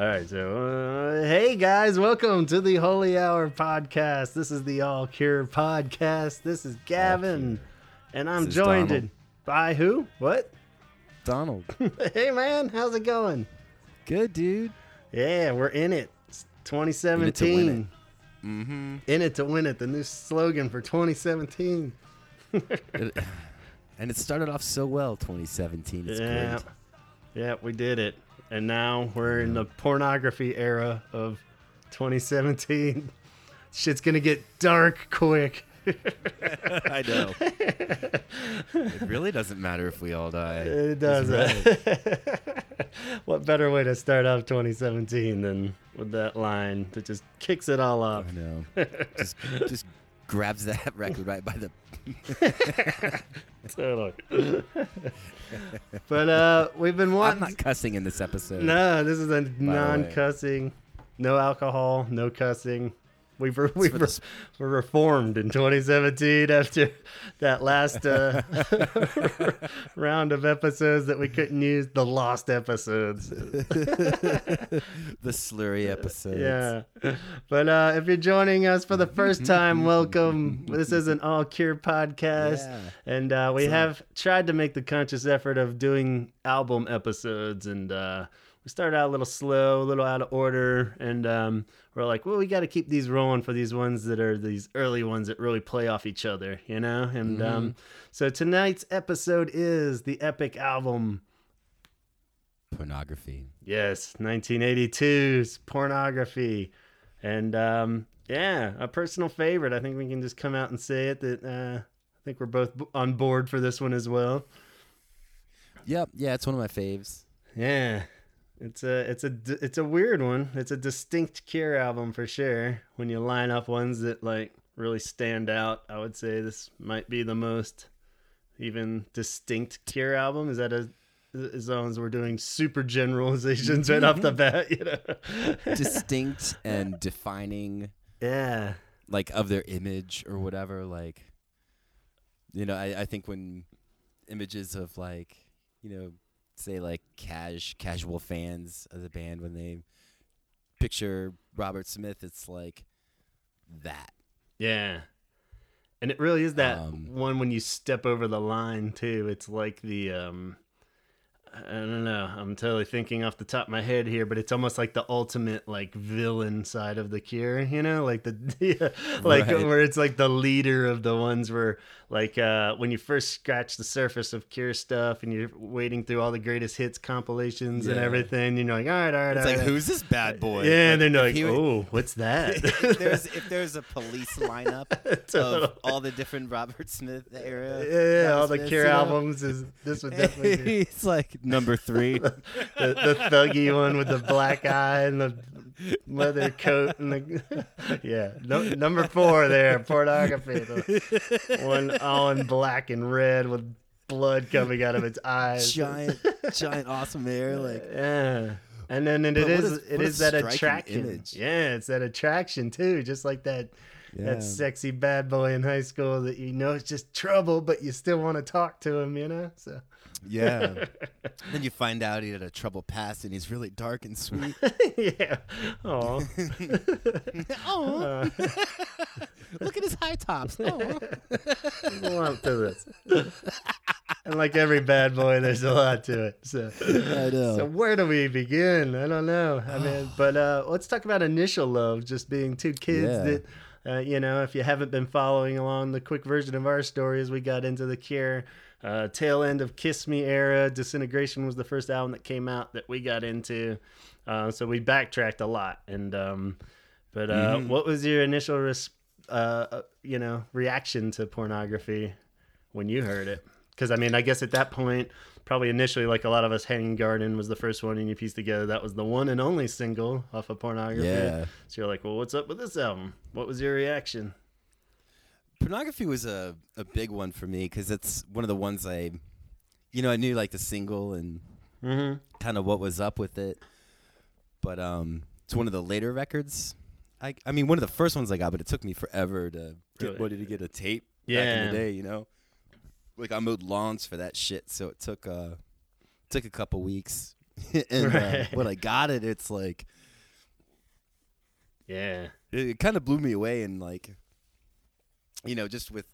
All right, so uh, hey guys, welcome to the Holy Hour podcast. This is the All Cure podcast. This is Gavin, and I'm This is joined Donald. by who? What? Donald. hey man, how's it going? Good, dude. Yeah, we're in it. It's 2017. In it to win Mm-hmm. In it to win it. The new slogan for 2017. and it started off so well, 2017. It's yeah, great. yeah, we did it, and now we're in the pornography era of 2017. Shit's gonna get dark quick. I know. it really doesn't matter if we all die. It That's does. what better way to start off 2017 than with that line that just kicks it all off? I know. just, just grabs that record right by the. Totally. but uh, we've been I'm not cussing in this episode. no, this is a non-cussing, no alcohol, no cussing. We've re- we've re- we're reformed in 2017 after that last uh, round of episodes that we couldn't use, the lost episodes. the slurry episodes. Yeah. But uh, if you're joining us for the first time, welcome. This is an All Cure podcast. Yeah. And uh, we So- have tried to make the conscious effort of doing album episodes. And uh, we started out a little slow, a little out of order. And um, we're like, well, we got to keep these rolling for these ones that are these early ones that really play off each other, you know? And um, so tonight's episode is the epic album Pornography. Yes, 1982's pornography, and um, yeah, a personal favorite. I think we can just come out and say it that uh, I think we're both on board for this one as well. Yep. Yeah, it's one of my faves. Yeah, it's a it's a it's a weird one. It's a distinct Cure album for sure. When you line up ones that like really stand out, I would say this might be the most even distinct Cure album. Is that a as long as we're doing super generalizations right off the mm-hmm. bat, you know? Distinct and defining. Yeah. like of their image or whatever like you know I, I think when images of like you know say like cash casual fans of the band when they picture robert smith it's like that Yeah. And it really is that Um, one when you step over the line too. It's like the um I don't know. I'm totally thinking off the top of my head here, but it's almost like the ultimate like villain side of the cure, you know? Like the yeah, like Right. where it's like the leader of the ones where like uh when you first scratch the surface of cure stuff and you're wading through all the greatest hits compilations and everything, you know, like, all right, all right, it's all like right. who's this bad boy Yeah, and then they're like, oh, what's that? if there's if there's a police lineup Totally. of all the different robert smith era Yeah, all Robert the Cure you know? albums is this would definitely be it's like number three the, the thuggy one with the black eye and the leather coat and the yeah no, number four there pornography the one all in black and red with blood coming out of its eyes giant giant awesome hair like yeah and then and it But what is a- it what a is that attraction image. yeah it's that attraction too just like that Yeah. that sexy bad boy in high school that you know is just trouble but you still want to talk to him you know so Yeah. then you find out he had a trouble past and he's really dark and sweet. yeah oh oh, look at his high tops. Oh. to this. and like every bad boy, there's a lot to it. So, I know. so where do we begin? I don't know. I mean, but uh, let's talk about initial love, just being two kids Yeah. that. Uh, you know, if you haven't been following along the quick version of our story is we got into the Cure, uh, tail end of Kiss Me era, Disintegration was the first album that came out that we got into. Uh, so we backtracked a lot. And, um, but uh, Mhm. what was your initial, res- uh, uh, you know, reaction to pornography when you heard it? Because I mean, I guess at that point, probably initially, like a lot of us, Hanging Garden was the first one, and you pieced together that was the one and only single off of pornography. Yeah. So you're like, well, what's up with this album? What was your reaction? Pornography was a, a big one for me because it's one of the ones I, you know, I knew like the single and Mm-hmm. kind of what was up with it. But um, it's one of the later records. I, I mean, one of the first ones I got, but it took me forever to get money to get a tape back in the day, you know? Like I mowed lawns for that shit, so it took uh took a couple weeks. and uh, when I got it, it's like Yeah. it, it kind of blew me away, and like, you know, just with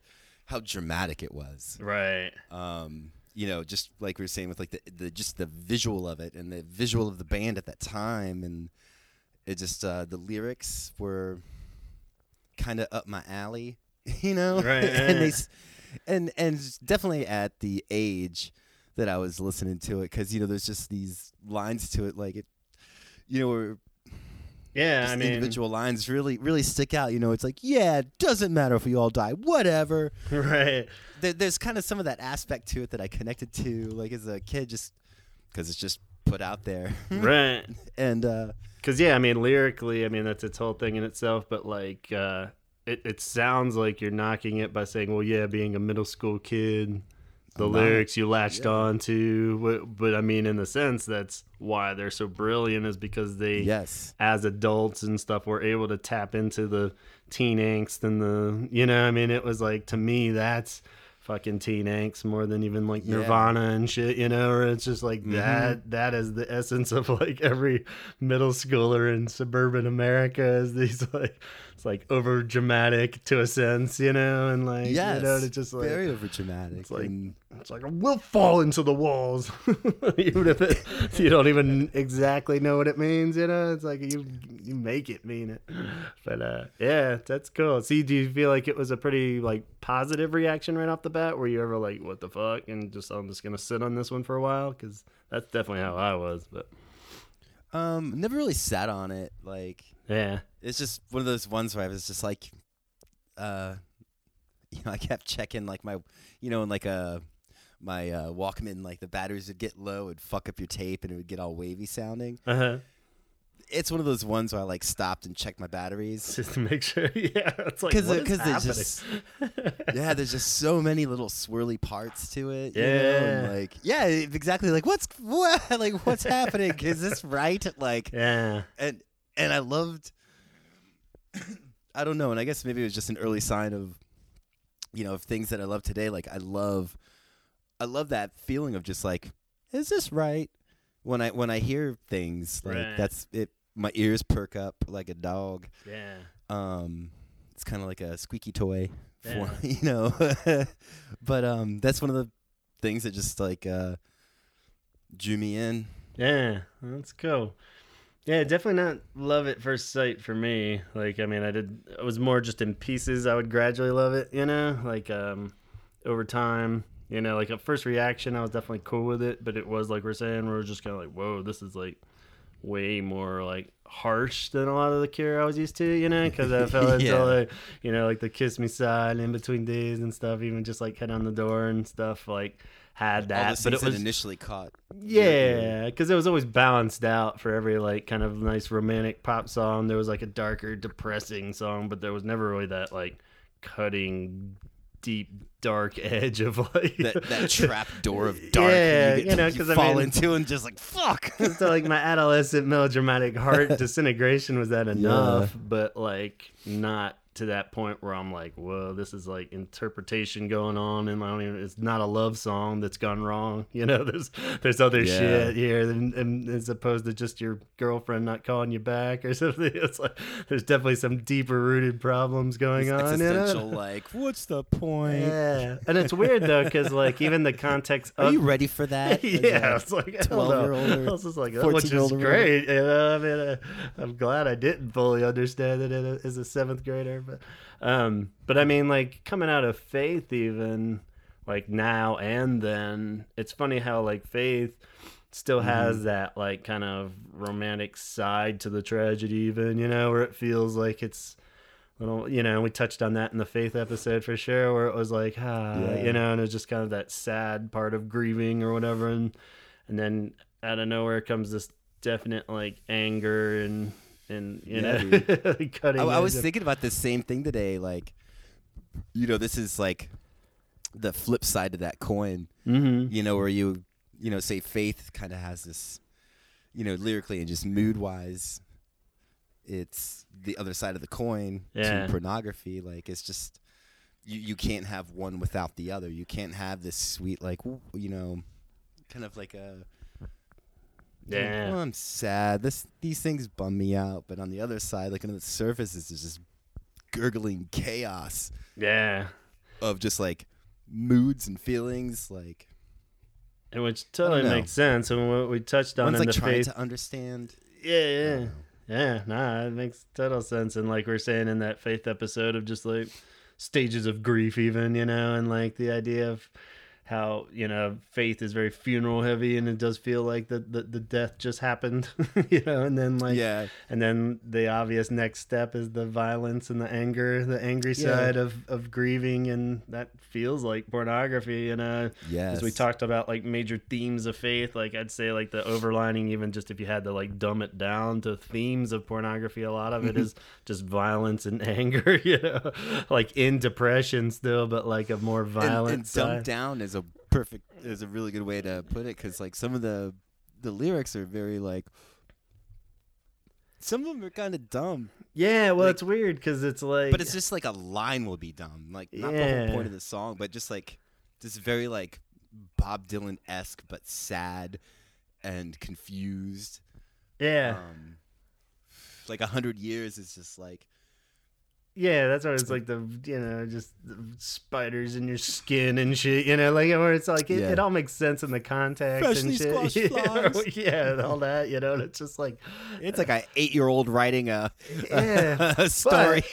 how dramatic it was. Right. Um, you know, just like we were saying with like the the just the visual of it and the visual of the band at that time, and it just uh, the lyrics were kind of up my alley, you know, Right, and they and and definitely at the age that I was listening to it, because you know, there's just these lines to it, like it, you know, where Yeah. just I mean, individual lines really really stick out. You know, it's like, yeah, it doesn't matter if we all die, whatever right. there, there's kind of some of that aspect to it that I connected to, like as a kid, just because it's just put out there, Right. and uh, Because yeah, I mean, lyrically, I mean that's its whole thing in itself. But like, uh, it it sounds like you're knocking it by saying, "Well, yeah, being a middle school kid, the lyrics you latched Yeah. on to." But, but I mean, in the sense, that's why they're so brilliant is because they, yes, as adults and stuff, were able to tap into the teen angst and the, you know, I mean, it was like to me that's fucking teen angst more than even like Yeah. Nirvana and shit, you know, or it's just like Mhm. that that is the essence of like every middle schooler in suburban America is these like it's like over dramatic to a sense, you know, and like yes, you know, it's just like very over dramatic. it's like- and it's like we'll fall into the walls, even if it, you don't even exactly know what it means. You know, it's like you you make it mean it. But uh, yeah, that's cool. See, do you feel like it was a pretty like positive reaction right off the bat? Were you ever like, what the fuck, and just I'm just gonna sit on this one for a while? Because that's definitely how I was. But um, never really sat on it. Like yeah, it's just one of those ones where I was just like, uh, you know, I kept checking like my, you know, in like a my uh, Walkman, like the batteries would get low, and fuck up your tape, and it would get all wavy sounding. uh huh. It's one of those ones where I like stopped and checked my batteries. Just to make sure. Yeah, it's like because because there's just yeah there's just so many little swirly parts to it you know, and Yeah. like yeah exactly like what's what like what's happening is this right like yeah, and and i loved i don't know and i guess maybe it was just an early sign of you know of things that i love today like i love i love that feeling of just like is this right when i when i hear things like Right. that's it my ears perk up like a dog yeah. um it's kind of like a squeaky toy for Yeah. you know but um that's one of the things that just like uh drew me in Yeah, that's cool. Yeah, definitely not love at first sight for me. Like, I mean, I did. It was more just in pieces. I would gradually love it, you know, like um, over time. You know, like at first reaction, I was definitely cool with it, but it was like we're saying, we are just kind of like, whoa, this is like way more like harsh than a lot of the Cure I was used to, you know, because I felt Yeah. like, you know, like the Kiss Me side in between days and stuff, even just like Head on the Door and stuff, like had that, but it was initially caught. Yeah, because it was always balanced out for every like kind of nice romantic pop song. There was like a darker, depressing song, but there was never really that like cutting, deep, dark edge of like that that trap door of dark Yeah, you, get, you know, you 'cause I fall mean- into and just like fuck. so like my adolescent melodramatic heart disintegration was that enough, but like not to that point where I'm like, whoa, this is like interpretation going on, and I don't even. It's not a love song that's gone wrong. You know, there's there's other Yeah. shit here, and, and as opposed to just your girlfriend not calling you back or something. It's like there's definitely some deeper rooted problems going It's on. Existential like what's the point Yeah, and it's weird though because like even the context are you ready for that yeah, it's like don't know. 12-year-old I was just like, that, which is 14-year-old or whatever. great. You know, I mean, uh, I'm glad I didn't fully understand it as a seventh grader, but, um, but I mean, like coming out of faith, even like now and then, it's funny how like faith still Mm-hmm. has that like kind of romantic side to the tragedy, even you know, where it feels like it's little you know we touched on that in the faith episode for sure where it was like ah Yeah. you know and it's just kind of that sad part of grieving or whatever and and then out of nowhere comes this definite like anger and and you Yeah, know cutting I, I was of- thinking about the same thing today. Like, you know, this is like the flip side of that coin. Mhm. You know, where you, you know, say faith kind of has this, you know, lyrically and just mood wise, it's the other side of the coin Yeah. to pornography. Like, it's just you you can't have one without the other. You can't have this sweet like you know, kind of like a Yeah. well, I'm sad. This these things bum me out, but on the other side, like on the surface, is just gurgling chaos Yeah. of just like moods and feelings. Like And which totally makes sense. And what we touched on one's in like the trying faith. to understand. yeah, yeah. Yeah, nah, it makes total sense. And like we're saying in that faith episode of just like stages of grief, even, you know, and like the idea of how, you know, faith is very funeral heavy and it does feel like the, the, the death just happened, you know, and then like, yeah, and then the obvious next step is the violence and the anger, the angry Yeah. side of, of grieving. And that feels like pornography, you know, yes. as we talked about like major themes of faith like i'd say like the overlining even just if you had to like dumb it down to themes of pornography a lot of it is just violence and anger you know like in depression still but like a more violent and side dumbed down is perfect is a really good way to put it because like some of the the lyrics are very like some of them are kind of dumb. Yeah well like- it's weird because it's like but it's just like a line will be dumb like not the whole point of the song but just like this very like bob dylan-esque but sad and confused. Yeah. Um like a hundred years is just like Yeah, that's why it's like the you know just the spiders in your skin and shit. You know, like where it's like it, Yeah. it all makes sense in the context Freshly and shit. yeah, and all that. You know, and it's just like it's like an eight-year-old writing a, Yeah, a story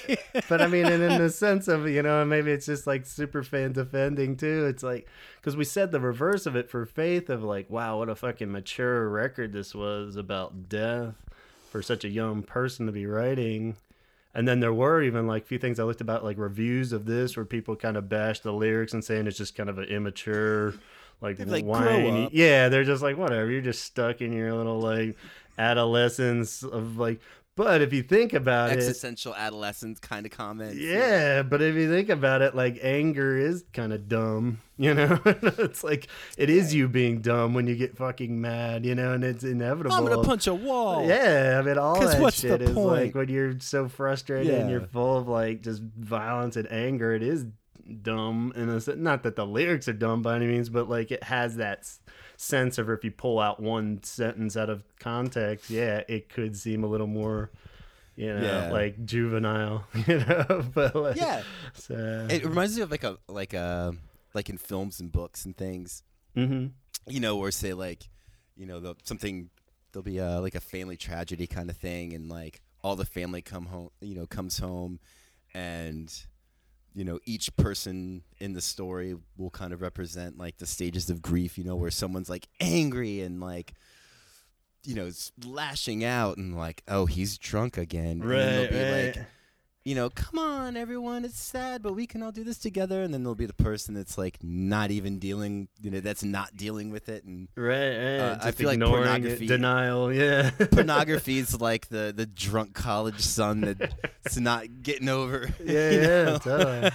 but I mean, and in the sense of you know, maybe it's just like super fan defending too. It's like because we said the reverse of it for Faith of like, wow, what a fucking mature record this was about death for such a young person to be writing. And then there were even like a few things I looked about like reviews of this where people kind of bash the lyrics and saying it's just kind of an immature, like, like, whiny. Yeah, they're just like whatever. You're just stuck in your little like adolescence of like. But if you think about it, existential adolescence kind of comments yeah, but if you think about it, like anger is kind of dumb, you know. it's like it is you being dumb when you get fucking mad, you know, and it's inevitable. i'm gonna punch a wall Yeah, I mean, all that what's shit the is like when you're so frustrated and you're full of like just violence and anger. It is dumb, and it's not that the lyrics are dumb by any means, but like it has that sense of if you pull out one sentence out of context, yeah, it could seem a little more, you know, Yeah. like juvenile, you know. but like, yeah so, it reminds me of like a like a like in films and books and things hmm you know or say like you know the, something there'll be a like a family tragedy kind of thing and like all the family come home you know comes home and you know each person in the story will kind of represent like the stages of grief you know where someone's like angry and like you know lashing out and like oh he's drunk again and right, they'll be right. like you know, come on, everyone, it's sad, but we can all do this together. And then there'll be the person that's like not even dealing, you know, that's not dealing with it. And Right, right. Uh, I feel like ignoring it, pornography- denial. Yeah, pornography is like the the drunk college son that's not getting over. Yeah, you yeah, totally.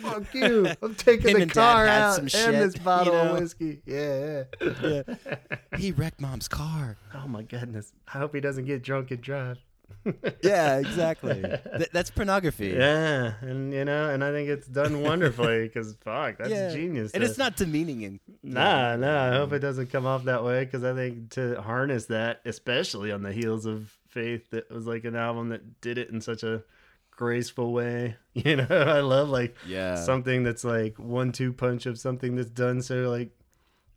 Fuck you! I'm taking Him the car out and shit, this bottle you of whiskey. Yeah, yeah. Yeah. he wrecked mom's car. Oh my goodness! I hope he doesn't get drunk and drive. Yeah, exactly. Th- that's pornography. Yeah, and you know, and I think it's done wonderfully because fuck, that's Yeah. genius. And to- it's not demeaning. And Nah, nah. I hope it doesn't come off that way because I think to harness that, especially on the heels of Faith, that was like an album that did it in such a graceful way. You know, I love like yeah, something that's like one-two punch of something that's done so like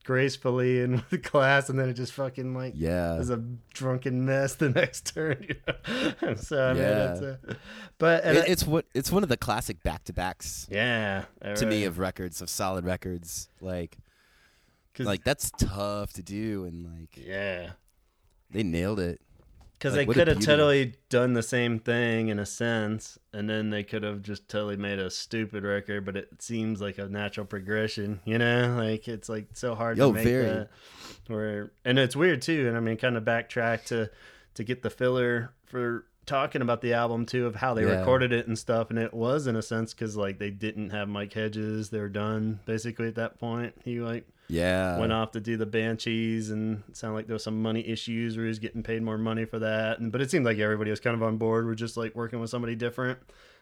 gracefully and with class, and then it just fucking like yeah. is a drunken mess the next turn. You know? so I mean, Yeah. a, but It- I- it's what it's one of the classic back to backs yeah, to me of records of solid records. Like like that's tough to do, and like yeah. they nailed it. Because Like, they could have totally done the same thing in a sense, and then they could have just totally made a stupid record. But it seems like a natural progression, you know? Like it's like so hard Yo, to make very. that. Where and it's weird too. And I mean, kind of backtrack to to get the filler for talking about the album too of how they Yeah. recorded it and stuff. And it was in a sense because like they didn't have Mike Hedges; they were done basically at that point. He like Yeah, went off to do the Banshees, and it sounded like there was some money issues where he was getting paid more money for that. And but it seemed like everybody was kind of on board We're just like working with somebody different,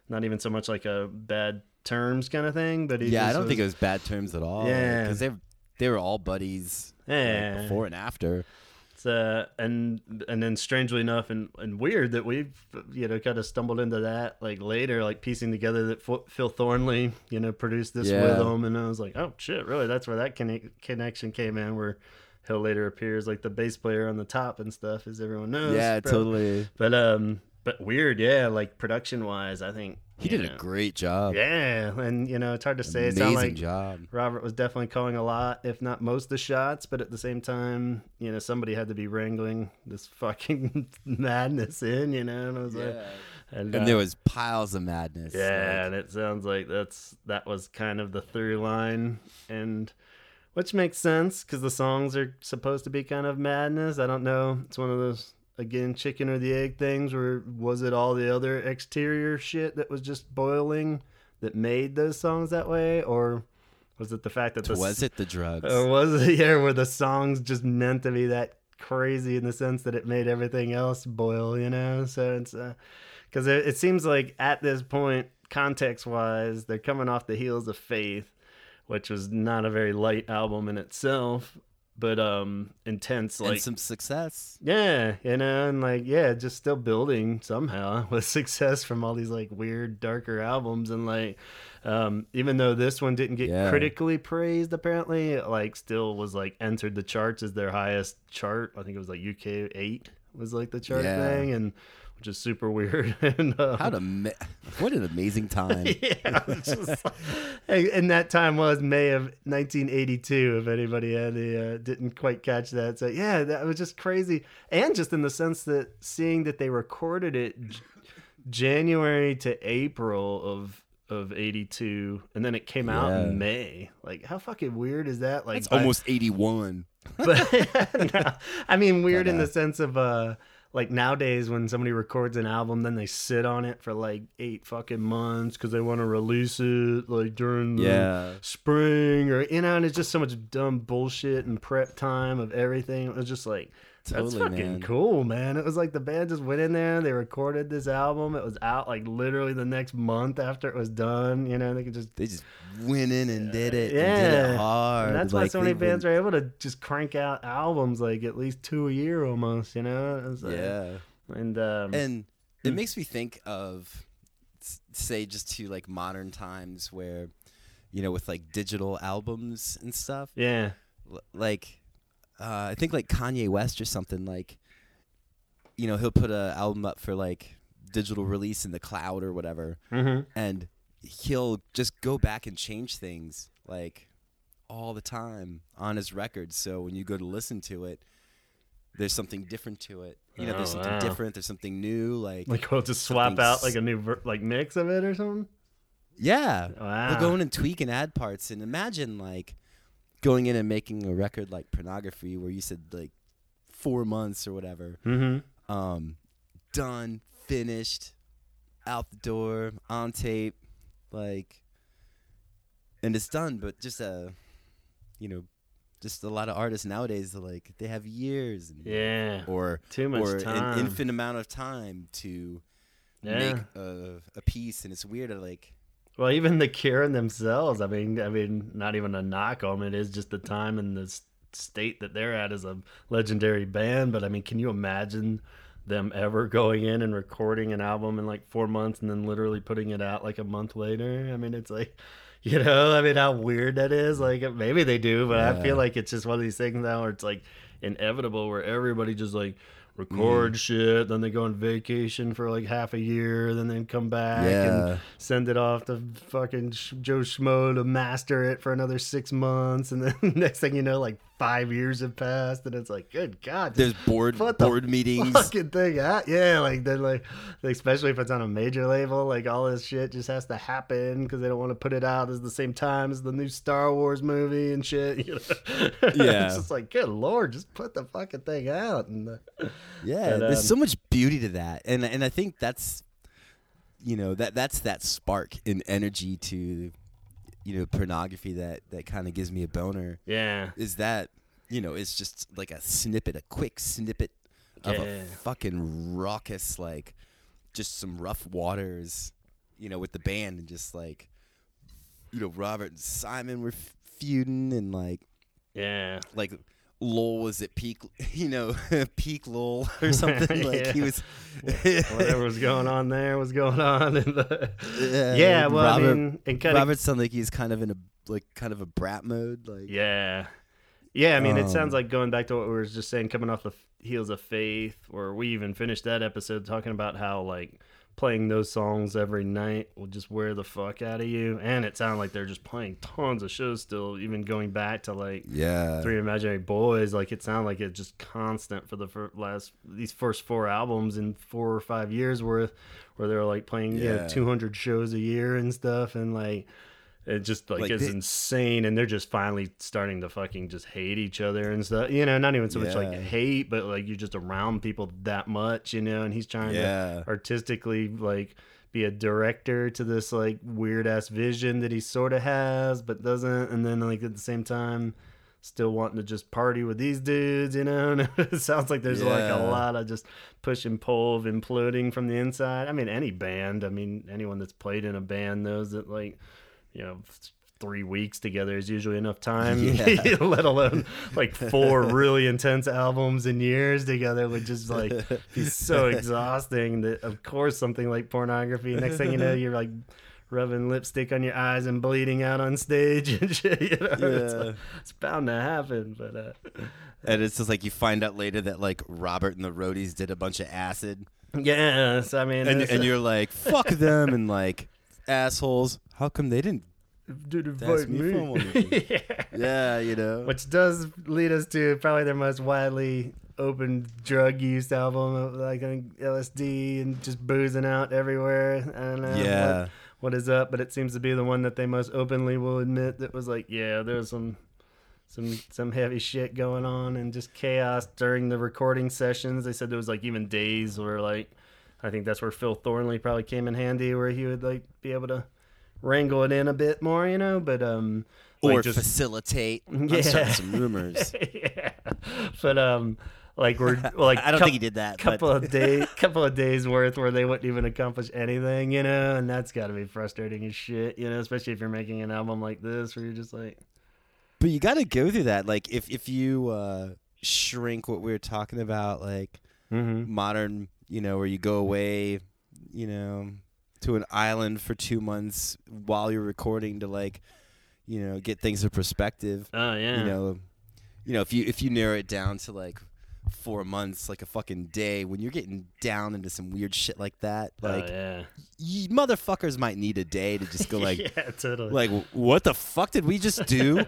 not even so much like a bad terms kind of thing. But yeah. I don't was, think it was bad terms at all. Yeah. because they they were all buddies. like, before and after. So and and then strangely enough and, and weird that we've you know kind of stumbled into that like later like piecing together that F- Phil Thornalley you know produced this Yeah. with him and I was like oh shit really that's where that conne- connection came in where Hill later appears like the bass player on the top and stuff as everyone knows yeah, Bro- totally. but um but weird yeah like production wise I think He did a great job. yeah and you know it's hard to say it Amazing sounded like job. Robert was definitely calling a lot, if not most of the shots, but at the same time, you know, somebody had to be wrangling this fucking madness in, you know, and I was like, and, And uh, there was piles of madness. yeah, like- and it sounds like that's that was kind of the through line, and which makes sense because the songs are supposed to be kind of madness. I don't know, it's one of those again chicken or the egg things, or was it all the other exterior shit that was just boiling that made those songs that way, or was it the fact that the was it the drugs? or was it yeah, where the songs just meant to be that crazy in the sense that it made everything else boil, you know? So it's uh, because it, it seems like at this point, context wise, they're coming off the heels of Faith, which was not a very light album in itself, but um intense and like some success. yeah, you know, and like yeah, just still building somehow with success from all these like weird darker albums and like um even though this one didn't get Yeah. critically praised apparently, it like still was like entered the charts as their highest chart. I think it was like UK 8 was like the chart Yeah. thing and which is super weird and um, How to what an amazing time. yeah, just and that time was May of 1982. If anybody had the uh, didn't quite catch that, so yeah, that was just crazy, and just in the sense that seeing that they recorded it January to April of of 82 and then it came out in May. Like how fucking weird is that? Like It's almost 81. but no, I mean weird in the sense of uh like nowadays when somebody records an album then they sit on it for like eight fucking months because they want to release it like during the Yeah. spring or you know and it's just so much dumb bullshit and prep time of everything it was just like that's Totally, fucking man. cool man it was like the band just went in there they recorded this album it was out like literally the next month after it was done you know they could just They just went in and did it. And did Yeah. it hard. and that's why so many they bands went- are able to just crank out albums like at least two a year almost, you know? It's like- Yeah. And um And it Hmm. makes me think of, say, just to like modern times where, you know, with like digital albums and stuff, yeah. like, uh, I think like Kanye West or something, like, you know, he'll put an album up for like digital release in the cloud or whatever, Mm-hmm. and he'll just go back and change things like all the time on his records. So when you go to listen to it, there's something different to it. You know, there's Oh, something wow. different. There's something new. Like, Like we'll just swap out like a new ver- like mix of it or something. yeah, Wow. he'll go in and tweak and add parts. And imagine like going in and making a record like Pornography, where you said like four months or whatever, Mm-hmm. um, done, finished, out the door, on tape, like, and it's done. But just uh, you know, just a lot of artists nowadays, like they have years, and, Yeah. or Too much or time. an infinite amount of time to Yeah. make a, a piece, and it's weird. to, Like, Well, even the Cure themselves. I mean, I mean, not even a knock on it is just the time and the state that they're at as a legendary band. But I mean, can you imagine them ever going in and recording an album in like four months and then literally putting it out like a month later? I mean, it's like, you know, I mean, how weird that is. Like, maybe they do, but I feel like it's just one of these things now where it's like inevitable, where everybody just like record mm-hmm. shit, then they go on vacation for like half a year, then they come back and send it off to fucking Joe Schmo to master it for another six months, and then next thing you know, like five years have passed, and it's like, good God, there's board What board meetings. fucking thing out. Yeah, like then like, especially if it's on a major label, like all this shit just has to happen because they don't want to put it out at the same time as the new Star Wars movie and shit. You know? Yeah. it's just like, good lord, just put the fucking thing out. And uh, Yeah, there's um, so much beauty to that, and and I think that's, you know, that that's that spark and energy to, you know, pornography that that kind of gives me a boner. yeah, Is that you know, it's just like a snippet, a quick snippet of Yeah. a fucking raucous, like, just some rough waters, you know, with the band and just like, you know, Robert and Simon were f- feuding and like yeah, like Lol was at peak, you know, peak Lol or something. Like he was. Whatever was going on there was going on. In the, Yeah, yeah, well, Robert, I mean, and kind of Robert sounds like he's kind of in a like kind of a brat mode. Like Yeah. Yeah, I mean, it sounds Um, like going back to what we were just saying, coming off the heels of Faith, where we even finished that episode talking about how, like, playing those songs every night will just wear the fuck out of you. And it sounded like they're just playing tons of shows still, even going back to, like, yeah, Three Imaginary Boys. Like, it sounded like it's just constant for the last, these first four albums in four or five years worth, where they're, like, playing, you know, 200 shows a year and stuff. And, like, it just like, Like, is they- insane, and they're just finally starting to fucking just hate each other and stuff. You know, not even so much like hate, but like you're just around people that much, you know. And he's trying yeah, to artistically like be a director to this like weird ass vision that he sort of has, but doesn't. And then like at the same time, still wanting to just party with these dudes, you know. And it sounds like there's like a lot of just push and pull of imploding from the inside. I mean, any band. I mean, anyone that's played in a band knows that like you know three weeks together is usually enough time Yeah. let alone like four really intense albums and years together would just like be so exhausting that of course something like pornography next thing you know you're like rubbing lipstick on your eyes and bleeding out on stage and shit you know it's, Yeah. like- it's bound to happen but uh and it's just like you find out later that like Robert and the Roadies did a bunch of acid, yes i mean and and you're like fuck them and like assholes. How come they didn't? dude ask invite me for one of me yeah Yeah, you know. which does lead us to probably their most widely open drug use album, like I LSD and just boozing out everywhere. I don't know. yeah, what, what is up? But it seems to be the one that they most openly will admit that was like, yeah, there's some. Some some heavy shit going on and just chaos during the recording sessions. They said there was like even days where like I think that's where Phil Thornalley probably came in handy, where he would like be able to wrangle it in a bit more, you know. But um, like, or just facilitate. Yeah. some rumors. yeah, but um, like we're like I don't think he did that. couple but of days, couple of days worth where they wouldn't even accomplish anything, you know, and that's got to be frustrating as shit, you know, especially if you're making an album like this where you're just like, But you got to go through that. Like if if you uh, shrink what we were talking about, like mm-hmm. modern, you know, where you go away, you know, to an island for two months while you're recording to like, you know, get things in perspective. oh yeah, You know, you know, if you if you narrow it down to like four months, like a fucking day, when you're getting down into some weird shit like that, oh, like oh, yeah, you motherfuckers might need a day to just go like. yeah, totally, Like what the fuck did we just do?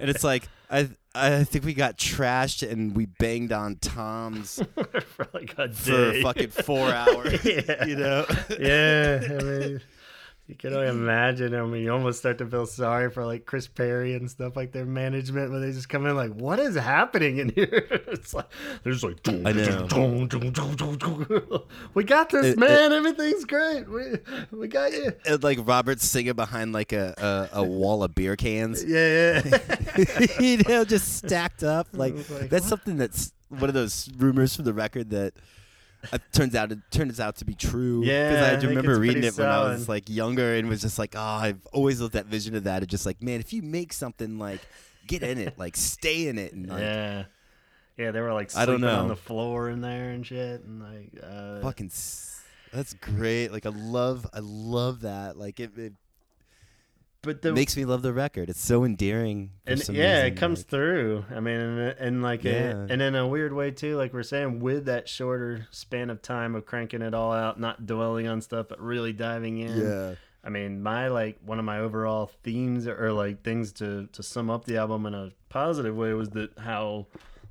and it's like I I think we got trashed and we banged on toms for like a for fucking four hours. yeah, You know? yeah, I mean, you can only imagine. I mean, you almost start to feel sorry for like Chris Parry and stuff like their management, where they just come in like, "What is happening in here?" it's like there's like, I know. we got this, It- it- man. Everything's great. We we got you. And like Robert's singing behind like a, a, a wall of beer cans. Yeah, yeah. you know, just stacked up. Like, like, that's what? something that's one of those rumors from the record that uh, turns out it turns out to be true. Yeah, because I I, remember reading it when I was like younger and was just like, oh, I've always loved that vision of that. It's just like, man, if you make something like, get in it, like stay in it, and like, yeah. Yeah, they were like I don't know. on the floor in there and shit, and like, uh, fucking. s- That's great. Like I love, I love that. Like it, it but the makes me love the record. It's so endearing. and yeah, reason, it comes like- through. I mean, and, uh, and like, a, and in a weird way too, like we're saying, with that shorter span of time of cranking it all out, not dwelling on stuff, but really diving in. Yeah. I mean, my like one of my overall themes or like things to to sum up the album in a positive way was that how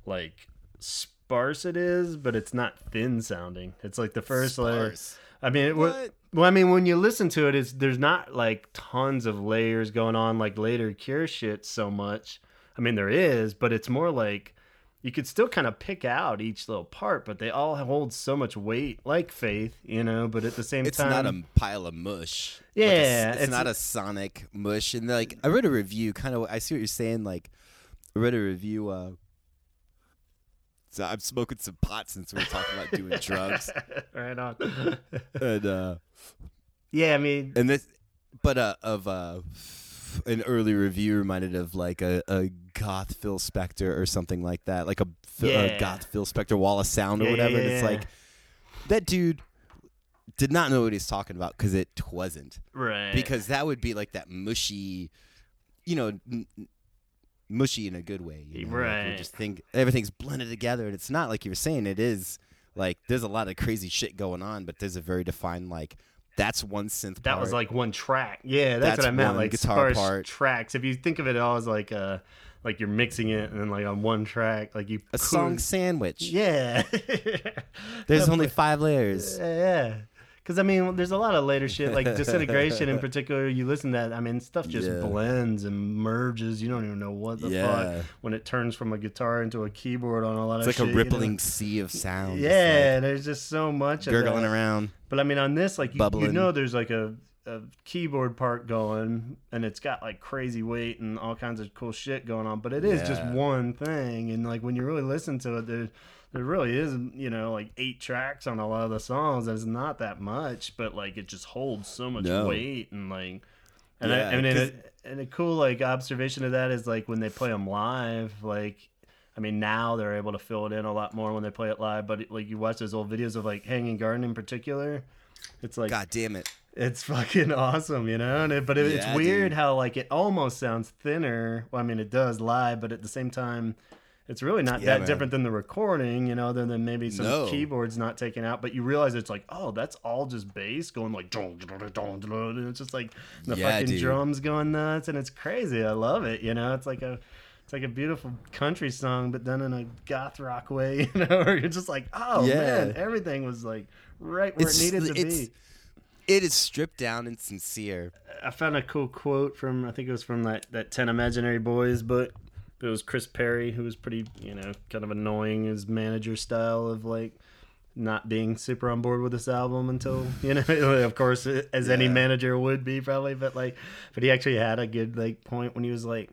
like sparse it is, but it's not thin sounding. It's like the first layer. Sparse. I mean, it, What? Well, I mean, when you listen to it, it's there's not like tons of layers going on like later Cure shit so much. I mean, there is, but it's more like you could still kind of pick out each little part, but they all hold so much weight, like Faith, you know. But at the same It's time, it's not a pile of mush. Like a Yeah, it's, it's- not a sonic mush. And like, I read a review. Kind of, I see what you're saying. Like, I read a review. Uh, so I'm smoking some pot since we we're talking about doing drugs, right on. and uh, yeah, I mean, and this, but uh, of uh, an early review reminded of like a, a goth Phil Spector or something like that, like a, Phil- a Yeah. goth Phil Spector Wall of Sound or Yeah, yeah, whatever. and it's yeah. like that dude did not know what he's talking about because it wasn't right. because that would be like that mushy, you know, n- mushy in a good way. You know? like you just think everything's blended together, and it's not like you were saying. It is like there's a lot of crazy shit going on, but there's a very defined like that's one synth. that was like one track. Yeah, that's, That's what I meant. Like guitar part. tracks. If you think of it all as like uh like you're mixing it and then like on one track, like you a could- song sandwich. Yeah. There's only five layers. Yeah, yeah. Because I mean, there's a lot of later shit like disintegration in particular. You listen to that, I mean, stuff just Yeah. blends and merges. You don't even know what the Yeah. fuck when it turns from a guitar into a keyboard on a lot It's of like shit, a you know? rippling sea of sound. Yeah, like, there's just so much of gurgling around. But I mean, on this, like you, you know, there's like a, a keyboard part going, and it's got like crazy weight and all kinds of cool shit going on. But it is just one thing, and like when you really listen to it, there there really is you know like eight tracks on a lot of the songs. and It's not that much, but like it just holds so much No. weight and like. And Yeah, I, I mean, 'cause- it, and a cool like observation of that is like when they play them live, like I mean, now they're able to fill it in a lot more when they play it live. But like you watch those old videos of like Hanging Garden in particular, it's like God damn it. it's fucking awesome, you know. And it, but it, it's weird dude. how like it almost sounds thinner. Well, I mean, it does live, but at the same time. It's really not Yeah, that man. different than the recording, you know, other than maybe some No. keyboards not taken out. But you realize it's like, oh, that's all just bass going like, and it's just like the Yeah, fucking dude. drums going nuts, and it's crazy. I love it, you know. It's like a, it's like a beautiful country song, but done in a goth rock way, you know. Where you're just like, oh Yeah. man, everything was like right where It's- it needed to it's- be. It is stripped down and sincere. I found a cool quote from I think it was from that that Ten Imaginary Boys book. It was Chris Parry who was pretty you know kind of annoying his manager style of like not being super on board with this album until you know of course as any manager would be probably but like but he actually had a good like point when he was like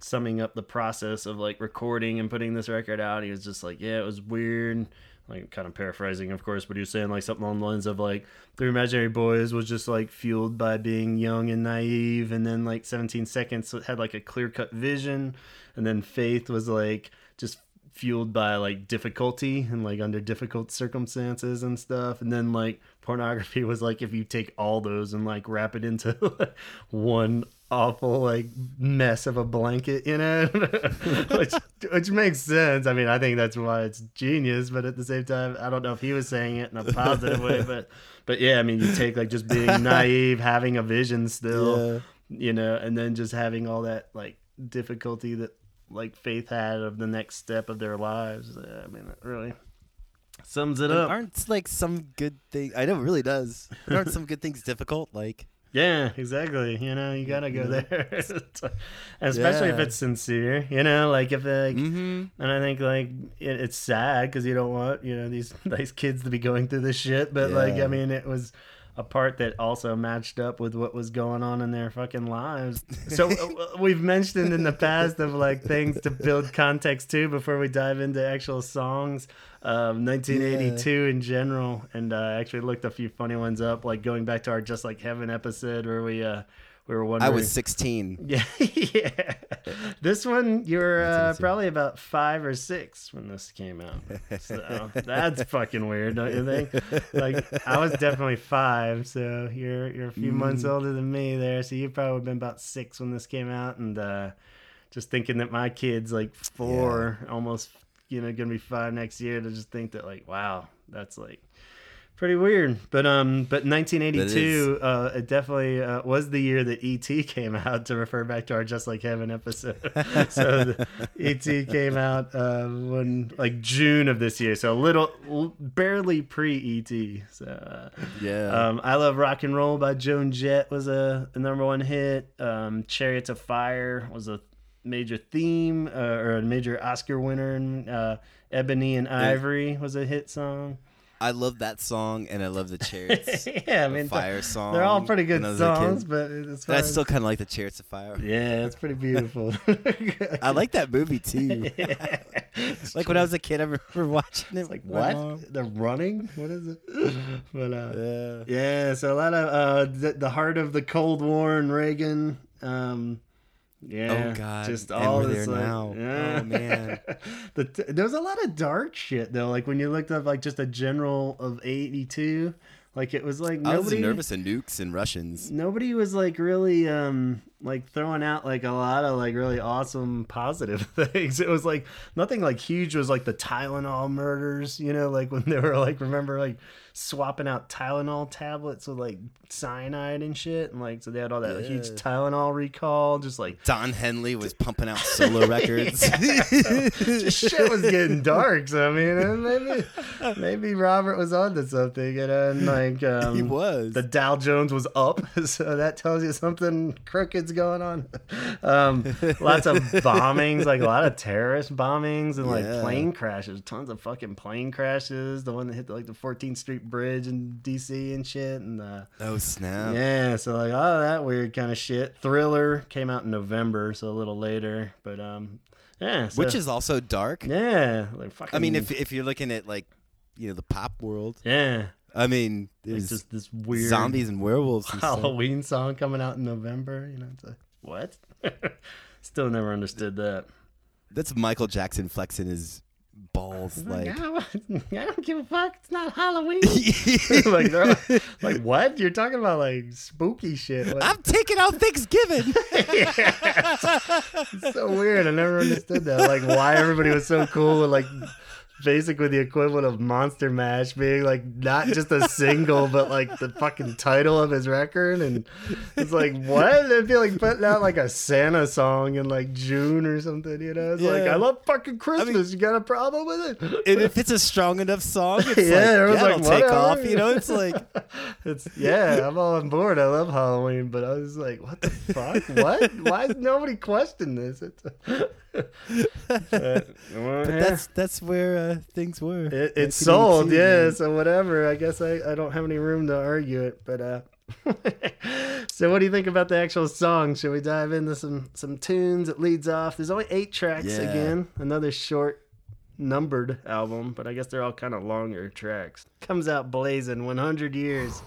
summing up the process of like recording and putting this record out. He was just like yeah it was weird like kind of paraphrasing of course but he was saying like something along the lines of like the imaginary boys was just like fueled by being young and naive and then like 17 seconds had like a clear cut vision and then faith was like just fueled by like difficulty and like under difficult circumstances and stuff. And then like pornography was like if you take all those and like wrap it into one awful like mess of a blanket you know? Which which makes sense. I mean i think that's why it's genius but at the same time i don't know if he was saying it in a positive way but but yeah i mean you take like just being naive having a vision still Yeah. you know and then just having all that like difficulty that like faith had of the next step of their lives Uh, i mean it really sums it And up aren't like some good things? I know it really does. But aren't some good things difficult? Like yeah exactly you know you gotta go there especially if it's sincere you know like if like mm-hmm. and i think like it, it's sad because you don't want you know these nice kids to be going through this shit but like i mean it was a part that also matched up with what was going on in their fucking lives. So uh, we've mentioned in the past of like things to build context to before we dive into actual songs. Um, 1982 in general, and uh, I actually looked a few funny ones up, like going back to our Just Like Heaven episode where we uh, we were one I was 16. Yeah, yeah. This one, you were uh, probably about five or six when this came out. So that's fucking weird, don't you think? Like I was definitely five, so you're you're a few months Mm. older than me there. So you probably been about six when this came out, and uh, just thinking that my kid's like four, almost you know gonna be five next year. To just think that like wow, that's like pretty weird. But um, but 1982, uh, it definitely uh, was the year that ET came out. To refer back to our Just Like Heaven episode, so ET came out uh, when like June of this year, so a little barely pre ET. So. Uh, Yeah. um, I Love Rock and Roll by Joan Jett was a, a number one hit. Um, Chariots of Fire was a major theme uh, or a major Oscar winner. And, uh, Ebony and Ivory was a hit song. I love that song, and I love the Chariots yeah, I mean, Fire song. they're all pretty good when I was a kid. songs, but far I still kind of like the Chariots of Fire. yeah, it's pretty beautiful. I like that movie too. like when I was a kid, I remember watching it. It's like what? mom. They're running? What is it? but uh, Yeah. yeah, so a lot of uh, the, the heart of the Cold War and Reagan. Um, yeah. Oh, God. just And all we're this there like, now. yeah. Oh, man. the t- there was a lot of dark shit though. Like when you looked up like just a general of eighty two, like it was like I was nobody nervous of nukes and Russians. nobody was like really um like throwing out like a lot of like really awesome positive things. It was like nothing like huge was like the Tylenol murders, you know, like when they were like remember like swapping out Tylenol tablets with like cyanide and shit and like so they had all that huge Tylenol recall just like Don Henley was pumping out solo records. just shit was getting dark. So I mean, uh, maybe maybe Robert was onto something, you know, and like um, he was. the Dow Jones was up, so that tells you something crooked's going on. Um, lots of bombings, like a lot of terrorist bombings and like Yeah. plane crashes, tons of fucking plane crashes. The one that hit like the 14th Street Bridge in D.C. and shit, and uh, oh snap! yeah, so like all that weird kind of shit. Thriller came out in November, so a little later, but um, yeah, so, Which is also dark. yeah, like fucking. I mean, if if you're looking at like you know the pop world, yeah, I mean, it's there's just this weird zombies and werewolves. And stuff. Halloween song coming out in November. You know, it's like what? Still never understood that. That's Michael Jackson flexing his balls. Like, I don't give a fuck. It's not Halloween. like, they're like, like, what? You're talking about like spooky shit. What? I'm taking out Thanksgiving. It's so weird. I never understood that. Like, why everybody was so cool with like basically the equivalent of Monster Mash being like not just a single, but like the fucking title of his record. And it's like, what? It'd be like putting out like a Santa song in like June or something. You know? It's like, I love fucking Christmas. you got a problem with it? and if it's a strong enough song, it's Yeah, like, yeah, like, it'll take off. You know, it's like It's yeah, I'm all on board. I love Halloween, but I was like, what the fuck? what? Why is nobody questioning this? It's but, well, But yeah. that's that's where uh, things were. It, it's sold, 1982, yeah. So whatever. I guess I, I don't have any room to argue it. But uh, so what do you think about the actual song? Should we dive into some some tunes? It leads off. There's only eight tracks Yeah. again. Another short numbered album, but I guess they're all kind of longer tracks. Comes out blazing 100 years.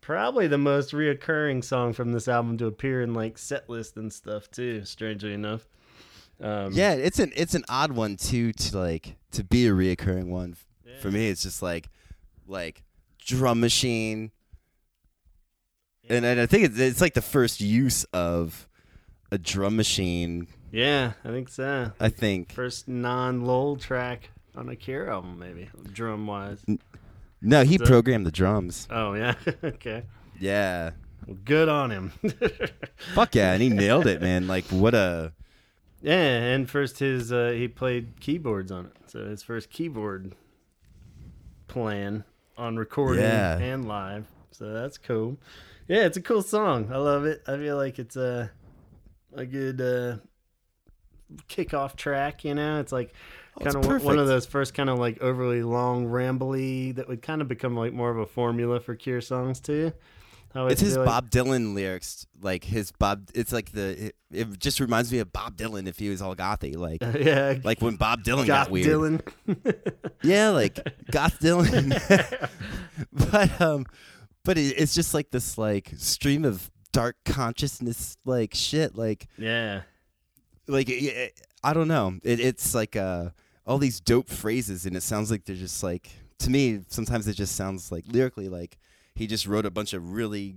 Probably the most reoccurring song from this album to appear in like set list and stuff too. Strangely enough. Um, Yeah, it's an it's an odd one too to like to be a reoccurring one. For me, it's just like like drum machine, and, and I think it's, it's like the first use of a drum machine. Yeah, I think so. I think First non-Lol track on a Cure album, maybe drum wise. no, he So- programmed the drums. Oh yeah, okay. Yeah, Well, good on him. fuck yeah, and he nailed it, man. Like what a yeah, and first his uh, he played keyboards on it, so his first keyboard plan on recording Yeah. and live. So that's cool. Yeah, it's a cool song. I love it. I feel like it's a a good uh, kickoff track. You know, it's like Oh, kind of one of those first kind of like overly long, rambly that would kind of become like more of a formula for Cure songs too. Always It's his Bob Dylan lyrics, like his Bob. It's like the. It, it just reminds me of Bob Dylan if he was all gothy, like yeah, like when Bob Dylan Goth got weird. Dylan. Yeah, like goth Dylan. but um, but it, it's just like this like stream of dark consciousness, like shit, like yeah, like I don't know. It, it's like uh all these dope phrases, and it sounds like they're just like to me. Sometimes it just sounds like lyrically like he just wrote a bunch of really.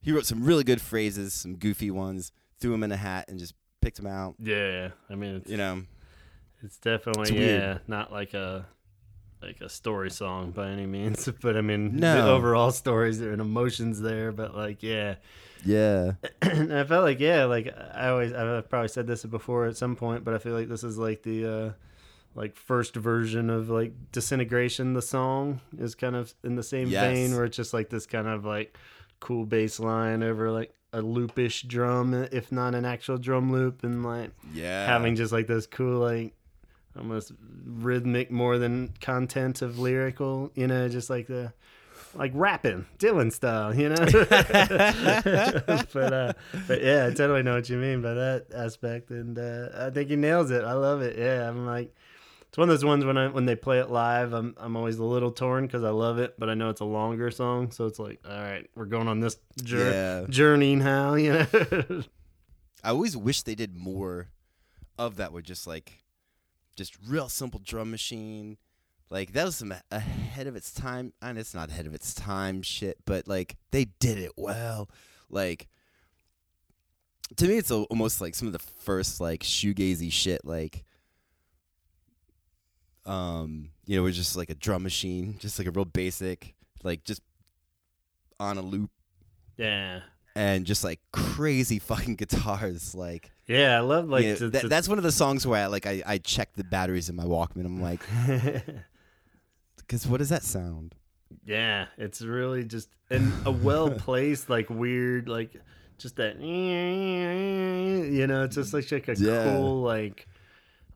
He wrote some really good phrases, some goofy ones, threw them in a hat, and just picked them out. yeah. I mean, it's, You know, it's definitely It's yeah, not like a like a story song by any means, but I mean, the overall stories and emotions there. But like, yeah, yeah, and I felt like yeah, like I always I've probably said this before at some point, but I feel like this is like the uh like first version of like disintegration. The song is kind of in the same Yes. vein where it's just like this kind of like cool bass line over like a loopish drum, if not an actual drum loop, and like yeah. having just like this cool like almost rhythmic more than content of lyrical, you know, just like the like rapping Dylan style, you know. but uh, but yeah, I totally know what you mean by that aspect, and uh, I think he nails it. I love it. Yeah, I'm like, It's one of those ones when I when they play it live, I'm I'm always a little torn because I love it, but I know it's a longer song, so it's like, all right, we're going on this jour- Yeah. journey now, you know. I always wish they did more of that with just like just real simple drum machine. Like that was some ahead of its time. And it's not ahead of its time shit, but like they did it well. Like to me, it's almost like some of the first like shoegazy shit. Like, um, you know, it was just like a drum machine, just like a real basic, like just on a loop, yeah, and just like crazy fucking guitars, like. yeah, I love like you know, to- that- to- that's one of the songs where I like I, I check the batteries in my Walkman. I'm like, because what does that sound? yeah, it's really just and a well placed like weird like just that you know, it's just like, like a Yeah. cool like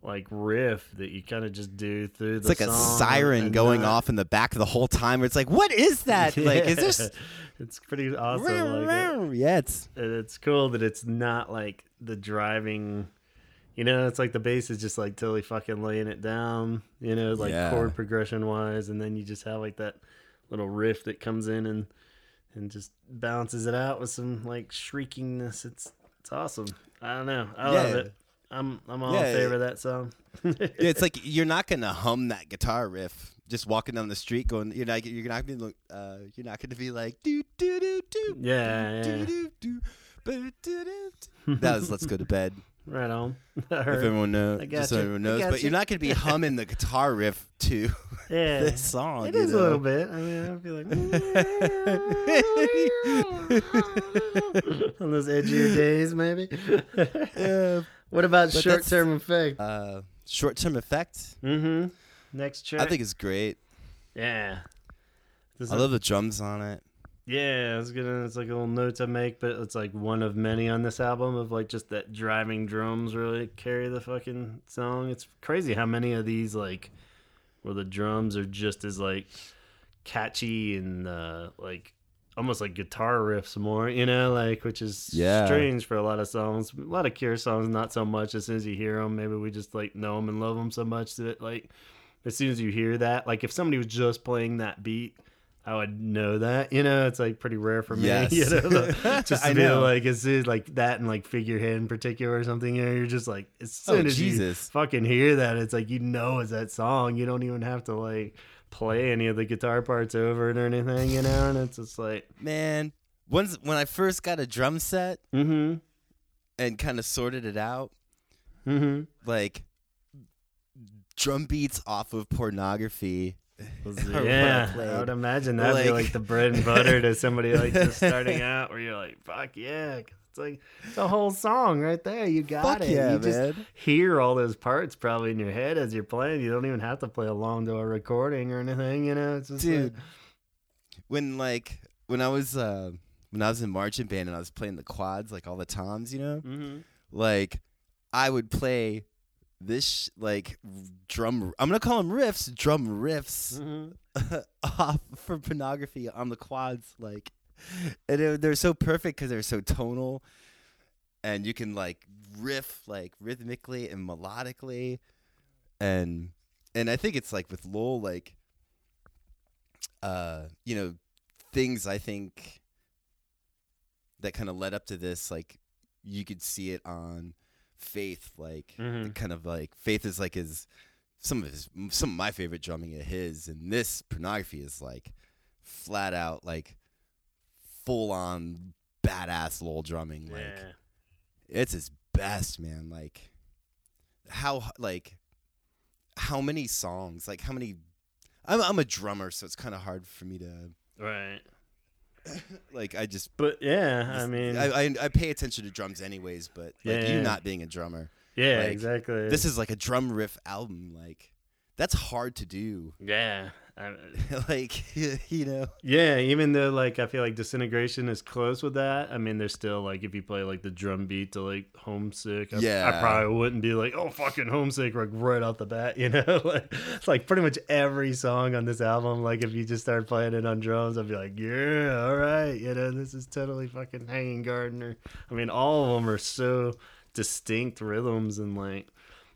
like riff that you kind of just do through It's the It's like a siren going not- off in the back the whole time. Where it's like, what is that? Like, is this? it's pretty awesome. Like it, uh, yeah, it's it's cool that it's not like the driving. You know, it's like the bass is just like totally fucking laying it down. You know, like Yeah. chord progression wise, and then you just have like that little riff that comes in and and just balances it out with some like shriekingness. It's it's awesome. I don't know. I love it. I'm I'm all Yeah, in favor of that song. yeah, it's like you're not gonna hum that guitar riff just walking down the street going. You're not you're not gonna uh, you're not gonna be like do do do do Yeah, do yeah. do do. That was "Let's Go to Bed." right on. I If everyone knows, I just so gotcha. everyone I knows. But gotcha. you're not gonna be humming the guitar riff to yeah. this song. It you is a know? little bit. I mean, I'd be like on those edgier days, maybe. Yeah. What about But short term effect? Uh, short-term effect. Mm-hmm. Next track. I think it's great. Yeah. This I is- love the drums on it. Yeah, it's gonna. It's like a little note to make, but it's like one of many on this album of like just that driving drums really carry the fucking song. It's crazy how many of these like where the drums are just as like catchy and uh, like almost like guitar riffs more, you know, like which is Yeah. strange for a lot of songs. A lot of Cure songs, not so much. As soon as you hear them, maybe we just like know them and love them so much that like as soon as you hear that, like if somebody was just playing that beat. I would know that, you know. It's like pretty rare for me, Yes. you know, just to I be know. like, as soon as like that and like figurehead in particular or something. You know, you're just like, as oh, soon Oh as you Jesus! fucking hear that, it's like you know it's that song. You don't even have to like play any of the guitar parts over it or anything, you know. And it's just like, Man, once when I first got a drum set mm-hmm, and kind of sorted it out, mm-hmm. like drum beats off of pornography. I Yeah. I would imagine that'd be Like- like the bread and butter to somebody like just starting out, where you're like, "Fuck yeah!" It's like it's a whole song right there. You got Fuck it. yeah, you just hear all those parts probably in your head as you're playing. You don't even have to play along to a recording or anything. You know, it's just Dude, like- when like when I was uh, when I was in marching band and I was playing the quads like all the toms, you know, Mhm. like I would play this sh- like drum. I'm gonna call them riffs, drum riffs Mhm. off for pornography on the quads, like, and it, they're so perfect because they're so tonal, and you can like riff like rhythmically and melodically, and and I think it's like with Lol, like, uh, you know, things I think that kind of led up to this, like, you could see it on Faith, like, Mhm. kind of like Faith is like his some of his some of my favorite drumming of his, and this pornography is like flat out like full on badass Lol drumming, like yeah. it's his best, man. Like how like how many songs, like how many. I'm I'm a drummer, so it's kind of hard for me to Right. like. I just But yeah, I mean, I, I I pay attention to drums anyways, but like you not being a drummer, yeah, like, exactly. this is like a drum riff album. Like that's hard to do. yeah. Like you know, Yeah, even though like I feel like disintegration is close with that. I mean, there's still like if you play like the drum beat to like homesick, I, I probably wouldn't be like, oh fucking homesick like right off the bat, you know. like it's like pretty much every song on this album. Like if you just start playing it on drums, I'd be like, yeah, all right, you know, this is totally fucking Hanging Gardener. I mean, all of them are so distinct rhythms and Like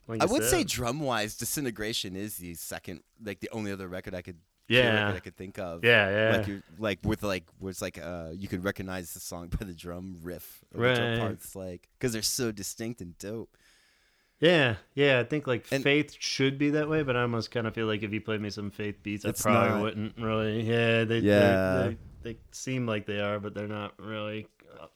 I would say drum wise, Disintegration is the second, like the only other record I could, Yeah. I could think of. yeah, yeah. Like, like with like where it's like uh you could recognize the song by the drum riff or the Right. drum parts like because they're so distinct and dope. Yeah, yeah, I think like And- Faith should be that way, but I almost kind of feel like if you played me some Faith beats, I probably not. wouldn't really. Yeah, they, Yeah. they, they they seem like they are, but they're not really.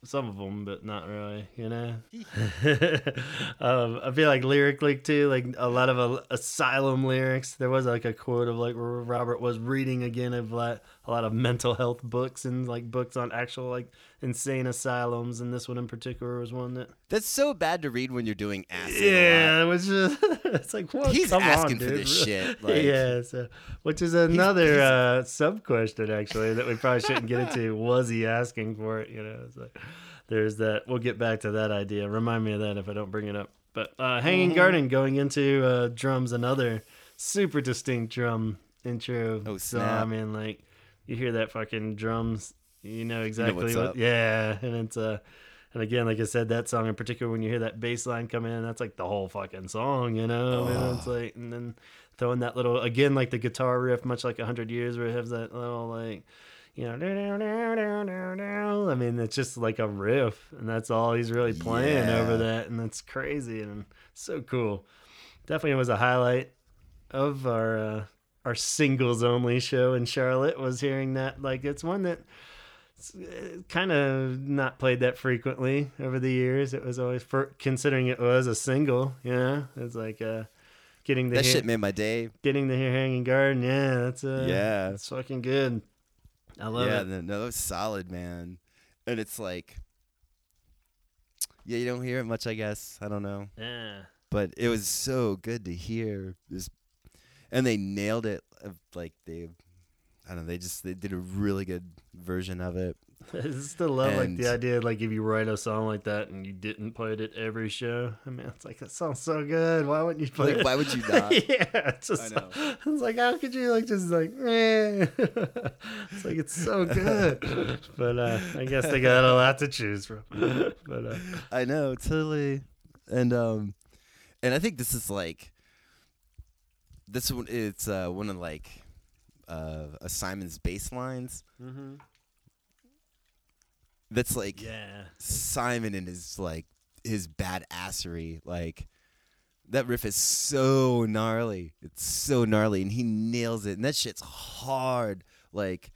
Some of them, but not really. You know. um, I feel like lyrically too, like a lot of uh, asylum lyrics. There was like a quote of like Robert was reading again of like a lot of mental health books and like books on actual like insane asylums, and this one in particular was one that That's so bad to read when you're doing acid. yeah, it was just it's like what? He's asking on, for this shit, like- yeah, so which is another he's- uh, sub question actually that we probably shouldn't get into. Was he asking for it? You know, so there's that. We'll get back to that idea. Remind me of that if I don't bring it up. But uh, Hanging Mhm. Garden going into uh, drums, another super distinct drum intro. Oh, So, snap. I mean, like you hear that fucking drums, you know exactly what's what. up. Yeah, and it's uh, and again, like I said, that song in particular, when you hear that bass line come in, that's like the whole fucking song, you know. And it's Oh. like, and then throwing that little again, like the guitar riff, much like a hundred years, where it has that little like. You know. I mean, it's just like a riff, and that's all he's really playing Yeah. over that, and that's crazy and so cool. Definitely was a highlight of our uh, our singles only show in Charlotte. Was hearing that like it's one that kind of not played that frequently over the years. It was always for considering it was a single. Yeah, it's like uh, getting the That hear- shit made my day. getting the hear Hanging Garden. Yeah, that's uh, Yeah. it's fucking good. I love yeah, it. no, no, that was solid, man. And it's like, yeah, you don't hear it much, I guess. I don't know, Yeah. but it was so good to hear this, and they nailed it. Like they, I don't know, they just they did a really good version of it. I still love like the idea like if you write a song like that and you didn't play it at every show. I mean, it's like that sounds so good. Why wouldn't you play Like, it? why would you not? yeah, it's just I know. it's like how could you like just like eh. it's like it's so good. but uh I guess they got a lot to choose from. but uh I know, totally. And um and I think this is like this one it's uh one of like uh a Simon's bass lines that's like yeah. Simon and his like his badassery like that riff is so gnarly. It's so gnarly and he nails it and that shit's hard like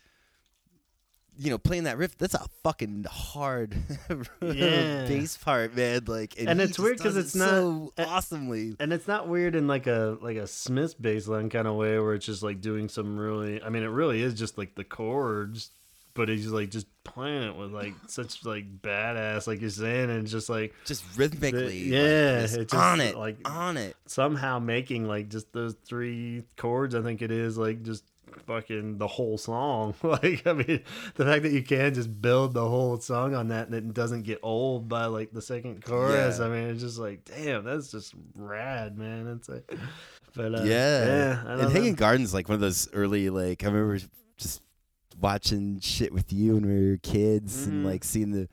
you know, playing that riff, that's a fucking hard Yeah. bass part, man. Like, and, And it's weird because it's not- so uh, awesomely. And it's not weird in like a like a Smith bass line kind of way where it's just like doing some really I mean it really is just like the chords, but he's like just playing it with like such like badass like you're saying and just like Just rhythmically, yeah, like, just, on it, like- on it. somehow making like just those three chords I think it is like just fucking the whole song. like I mean the fact that you can just build the whole song on that and it doesn't get old by like the second chorus. Yeah. I mean it's just like damn, that's just rad, man. It's like but uh, yeah, yeah, and. Hanging Garden's like one of those early, like I remember just watching shit with you when we were kids Mhm. and like seeing the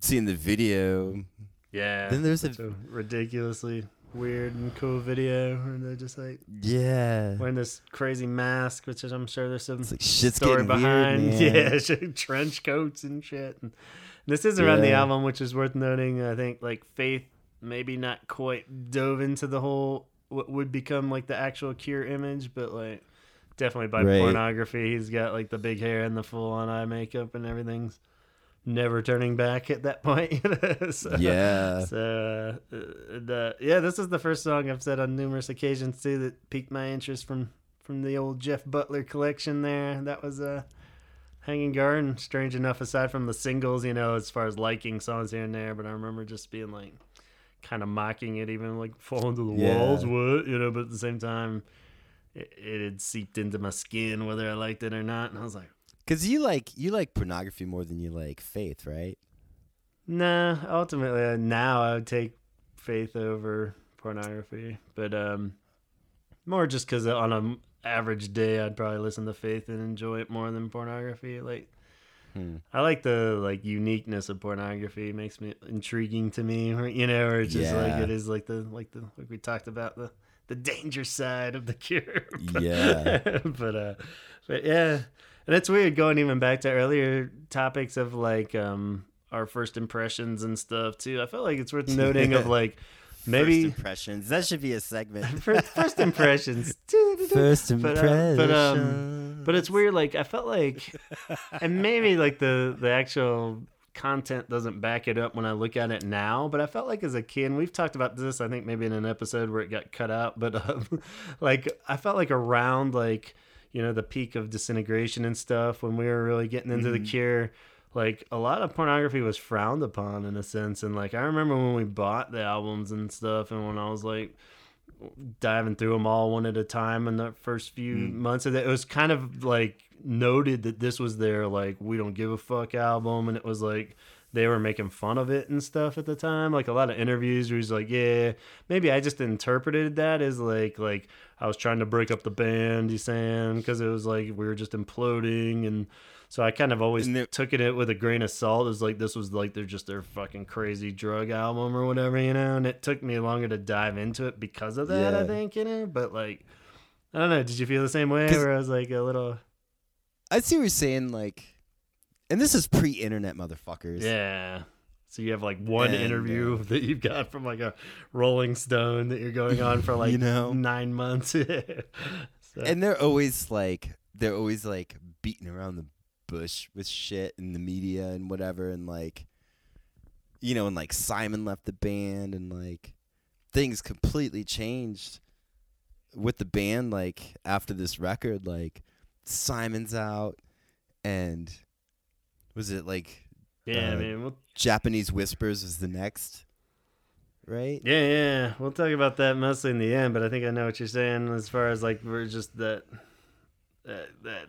seeing the video. yeah. Then there's a ridiculously weird and cool video where they're just like yeah, wearing this crazy mask, which is, I'm sure there's some it's like shit's story getting behind. weird. Yeah, trench coats and shit. And this is around the album, which is worth noting. I think like Faith maybe not quite dove into the whole what would become like the actual Cure image, but like definitely by Right. pornography, he's got like the big hair and the full on eye makeup and everything's never turning back at that point. so, Yeah. So, uh, the, yeah, this is the first song I've said on numerous occasions too that piqued my interest from from the old Jeff Butler collection. There, that was uh, Hanging Garden. Strange enough, aside from the singles, you know, as far as liking songs here and there, but I remember just being like, kind of mocking it, even like falling to the Yeah. walls, what you know. But at the same time, it, it had seeped into my skin whether I liked it or not, and I was like. Cause you like you like pornography more than you like faith, right? Nah, ultimately uh, now I would take faith over pornography, but um, more just because on an average day I'd probably listen to faith and enjoy it more than pornography. Like Hmm. I like the like uniqueness of pornography. It makes me intriguing to me. or, You know, or it's just Yeah. like it is like the like the like we talked about the the danger side of the cure. But- Yeah. but uh, but yeah, and it's weird going even back to earlier topics of like um our first impressions and stuff too. I felt like it's worth noting of like maybe First impressions. That should be a segment. first, first impressions. First But, impressions. uh, but, um, But it's weird. Like I felt like, and maybe like the the actual content doesn't back it up when I look at it now. But I felt like as a kid, and we've talked about this. I think maybe in an episode where it got cut out. But um, like I felt like around like you know the peak of disintegration and stuff when we were really getting into the Mhm. Cure. Like a lot of pornography was frowned upon in a sense, and like I remember when we bought the albums and stuff, and when I was like diving through them all one at a time in the first few Mm. months of it. It was kind of like noted that this was their like we don't give a fuck album, and it was like they were making fun of it and stuff at the time. Like a lot of interviews where he's like, yeah, maybe I just interpreted that as like like I was trying to break up the band. He's saying because it was like we were just imploding and. So I kind of always there- took it with a grain of salt. As like this was like they're just their fucking crazy drug album or whatever, you know. And it took me longer to dive into it because of that. I think you know. But like, I don't know. Did you feel the same way? Where I was like a little, I see what you're saying. Like, and this is pre-internet, motherfuckers. yeah. So you have like one And, interview uh, that you've got from like a Rolling Stone that you're going on for like You know? nine months. so, And they're always like, they're always like beating around the bush with shit in the media and whatever, and like, you know, and like Simon left the band, and like things completely changed with the band. Like after this record, like Simon's out, and was it like yeah, uh, I mean, we'll Japanese Whispers was the next, right? Yeah, yeah. We'll talk about that mostly in the end, but I think I know what you're saying as far as like we're just that that, that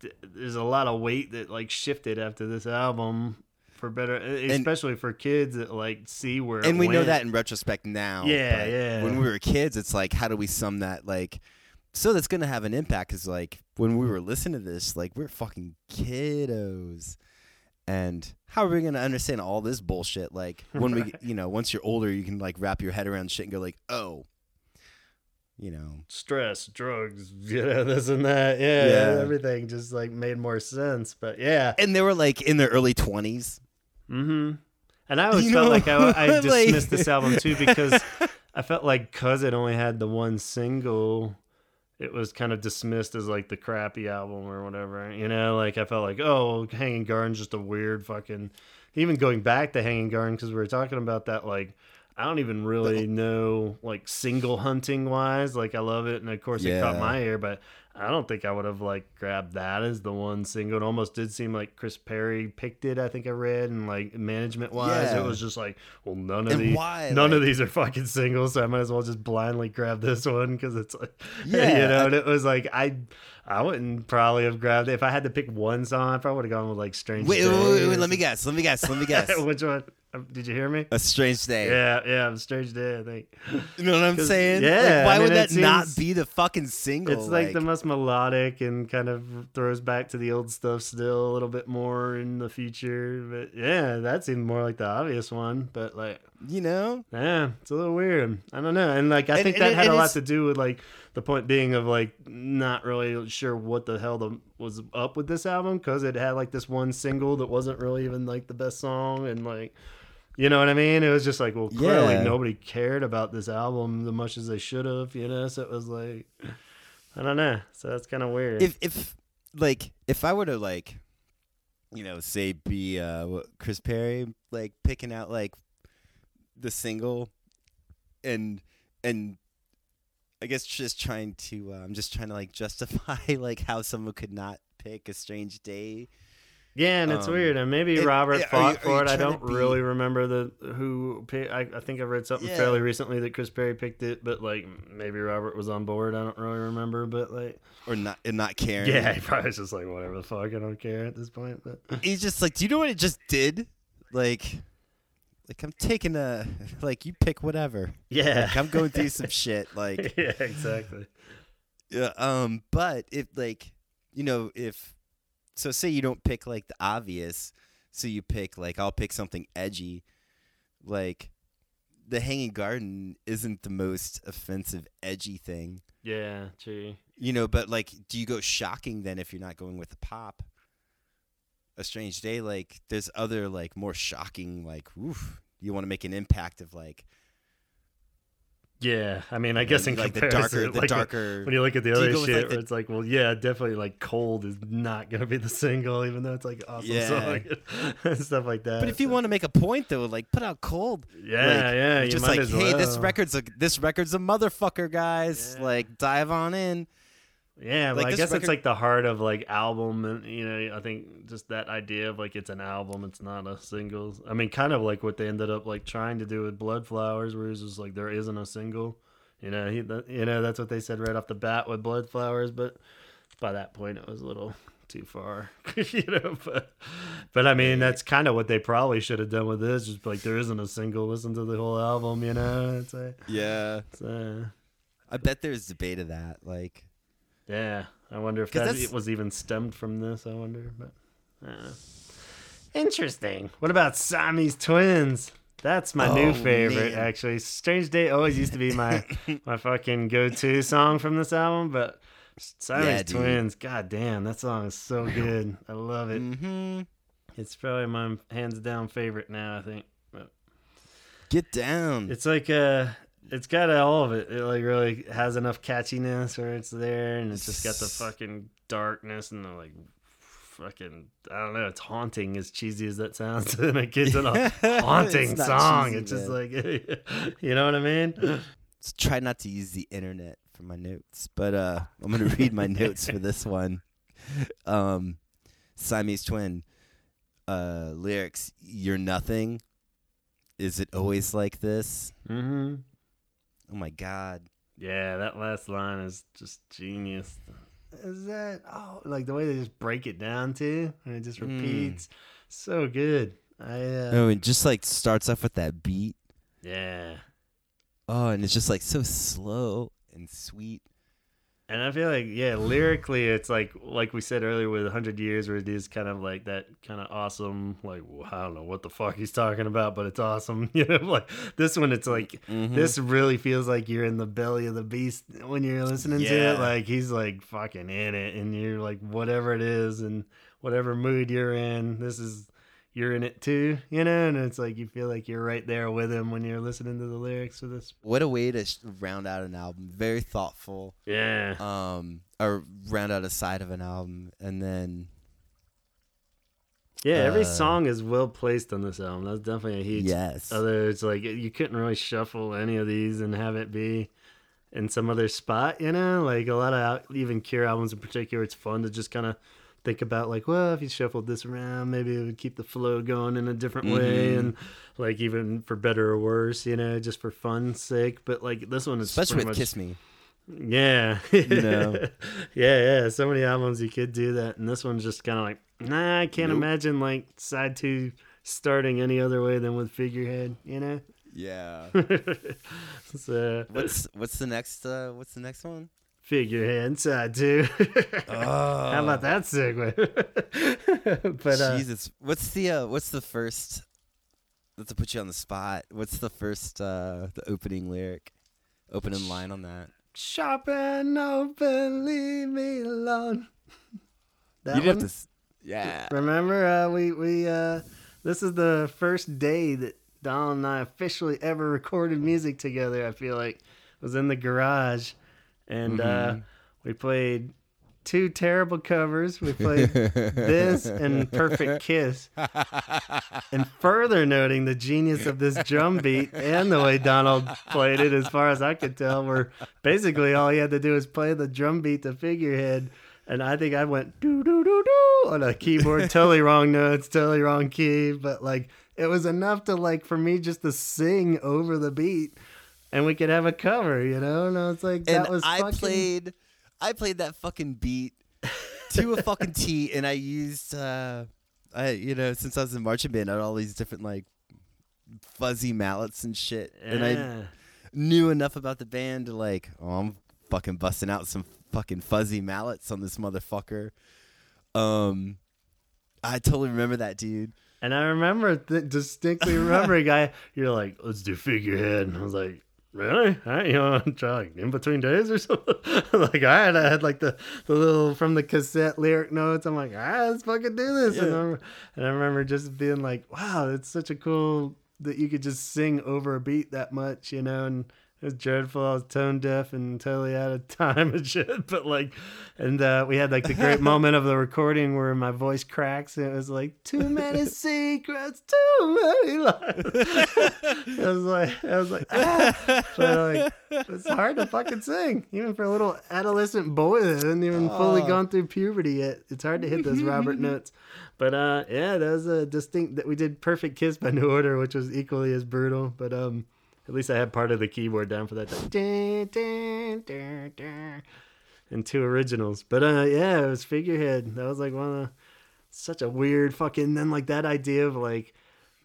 th- there's a lot of weight that like shifted after this album for better, especially for kids that like see where. and we know that in retrospect now. Yeah, but yeah. When we were kids, it's like, how do we sum that? Like, so that's gonna have an impact. Cause like when we were listening to this, like we're fucking kiddos, and how are we gonna understand all this bullshit? Like when we, you know, once you're older, you can like wrap your head around shit and go like, oh, you know, stress, drugs, you know, this and that. Yeah, Yeah. everything just like made more sense. But yeah, and they were like in their early twenties. Mm-hmm. And I always You felt know, like I, I like- dismissed this album too because I felt like because it only had the one single, it was kind of dismissed as like the crappy album or whatever. You know, like I felt like, oh, Hanging Garden's just a weird fucking. Even going back to Hanging Garden because we were talking about that, like I don't even really know like single hunting wise. Like I love it, and of course it caught my ear, but I don't think I would have like grabbed that as the one single. It almost did seem like Chris Parry picked it. I think I read, and like management wise, Yeah. it was just like, well, none of And these, why? none of these are fucking singles, so I might as well just blindly grab this one because it's like, Yeah, you know. I- And it was like I, I wouldn't probably have grabbed it if I had to pick one song. I probably would have gone with like Strange. Wait, wait, wait, wait, let me guess. Let me guess. Let me guess. Which one? Um, Did you hear me? A strange day. Yeah, yeah, a Strange Day. I think. You know what I'm saying? yeah, Like, why I would that it not be the fucking single? It's like, the most melodic and kind of throws back to the old stuff still a little bit more in the future. But yeah, that seemed more like the obvious one. But like, you know? yeah, it's a little weird. I don't know. And like, I And- think and that had a lot to do with like the point being of like not really sure what the hell the, was up with this album because it had like this one single that wasn't really even like the best song and like. You know what I mean? It was just like, well, clearly Yeah. nobody cared about this album as much as they should have, you know? So it was like, I don't know. So that's kind of weird. If if like if I were to like you know, say be uh Chris Parry like picking out like the single and and I guess just trying to uh, I'm just trying to like justify like how someone could not pick a strange day. Yeah, and it's Um, weird. And maybe it- Robert are fought you- for it. I don't be- really remember the who. I, I think I read something Yeah. fairly recently that Chris Parry picked it, but like maybe Robert was on board. I don't really remember, but like Or not and not caring. yeah, he probably was just like whatever the fuck. I don't care at this point. But He's just like, Do you know what it just did? Like like I'm taking a like you pick whatever. yeah, Like I'm going through some shit. Like yeah, exactly. Yeah, um, but if like you know, if so say you don't pick like the obvious, so you pick like I'll pick something edgy, like the Hanging Garden isn't the most offensive edgy thing, Yeah, true. you know. But like, do you go shocking then if you're not going with the pop? A Strange Day, like there's other like more shocking like, oof. You want to make an impact of like, Yeah, I mean, I guess in like the darker, the like, darker. when you look at the other shit, like, where the- it's like, well, yeah, definitely like "Cold" is not gonna be the single, even though it's like awesome Yeah. song and stuff like that. But if you so- want to make a point though, like put out cold. yeah, like, yeah, you just like, hey, this record's a this record's a motherfucker, guys. Yeah. Like, dive on in. Yeah, but I guess it's like the heart of like album, and you know, I think just that idea of like it's an album, it's not a single. I mean, kind of like what they ended up like trying to do with Bloodflowers, where it's just like there isn't a single. You know, he, you know, that's what they said right off the bat with Bloodflowers, but by that point it was a little too far, you know. But, but I mean, that's kind of what they probably should have done with this. Just like there isn't a single. Listen to the whole album, you know. It's a, Yeah, it's a I bet there's debate of that. Like, Yeah, I wonder if that that's- was even stemmed from this. I wonder, but uh, interesting. What about Siamese twins? That's my new Oh, favorite, man. actually. Strange Day always used to be my my fucking go to song from this album, but Siamese Yeah, twins, god damn, that song is so good. I love it. Mm-hmm. It's probably my hands down favorite now. I think. But get down. it's like uh it's got all of it. It like really has enough catchiness where it's there, and it's just got the fucking darkness and the like fucking I don't know. It's haunting as cheesy as that sounds. and a kid's in a haunting It's song. cheesy, it's just man. like you know what I mean? Let's try not to use the internet for my notes, but uh, I'm gonna read my notes for this one. Um, Siamese twin uh, lyrics: "You're nothing. Is it always like this? Mm-hmm. Oh my god." Yeah, that last line is just genius. Is that oh like the way they just break it down too, and it just Mm. repeats. So good. I uh, Oh, and just like starts off with that beat. yeah. Oh, and it's just like so slow and sweet. And I feel like, yeah, lyrically, it's like like we said earlier with 100 Years, where it is kind of like that kind of awesome, like, I don't know what the fuck he's talking about, but it's awesome. You know, like this one, it's like, Mhm. this really feels like you're in the belly of the beast when you're listening to it. Like, he's like fucking in it, and you're like, whatever it is, and whatever mood you're in, this is, you're in it too, you know? And it's like, you feel like you're right there with him when you're listening to the lyrics of this. What a way to round out an album. Very thoughtful. Yeah. Um, or round out a side of an album, and then Yeah, every Uh, song is well placed on this album. That's definitely a huge. yes, Other, it's like you couldn't really shuffle any of these and have it be in some other spot. You know, like a lot of even Cure albums in particular, it's fun to just kind of think about like, well, if you shuffled this around, maybe it would keep the flow going in a different way, Mhm. and like even for better or worse, you know, just for fun's sake. But like this one is especially with much, "Kiss Me." yeah, You know? yeah, yeah. So many albums you could do that, and this one's just kind of like, nah, I can't Nope. imagine like side two starting any other way than with figurehead, you know. Yeah. so what's what's the next? Uh, what's the next one? Figurehead side two. Oh, How about that segue? but uh, Jesus, what's the uh, what's the first? Not to put you on the spot. What's the first uh, the opening lyric, opening line on that? sharp and open, leave me alone. That you one? have to. Yeah. Remember, uh, we we uh, this is the first day that Donald and I officially ever recorded music together. I feel like it was in the garage, and uh, Mhm. we played two terrible covers. We played this and Perfect Kiss, and further noting the genius of this drum beat and the way Donald played it. As far as I could tell, where basically all he had to do was play the drum beat to figurehead. And I think I went doo doo doo doo on a keyboard, totally wrong notes, totally wrong key, but like it was enough to like for me just to sing over the beat, and we could have a cover, you know. And I was like, that and was I fucking... played, I played that fucking beat to a fucking T, and I used, uh, I you know, since I was in marching band, I had all these different like fuzzy mallets and shit, and I knew enough about the band to like, oh, I'm fucking busting out some fucking fuzzy mallets on this motherfucker. Um, I totally remember that, dude. And I remember th- distinctly remembering, guy, you're like, let's do figurehead. And I was like, really? I, you know, to try like in between days or something? like, all right, I had like the, the little from the cassette lyric notes. I'm like, all right, let's fucking do this. And, I, remember- and I remember just being like, wow, it's such a cool that you could just sing over a beat that much, you know? And it was dreadful. I was tone deaf and totally out of time and shit. But like, and uh, we had like the great moment of the recording where my voice cracks and it was like, too many secrets, too many lies. I was like, I was like, ah. But like, it's hard to fucking sing, even for a little adolescent boy that hasn't even fully Oh. gone through puberty yet. It's hard to hit those Robert notes. But uh, yeah, that was a distinct that we did "Perfect Kiss" by New Order, which was equally as brutal. But um, at least I had part of the keyboard down for that. Dun, dun, dun, dun, and two originals. But uh, yeah, it was Figurehead. That was like one of the, such a weird fucking. Then like that idea of like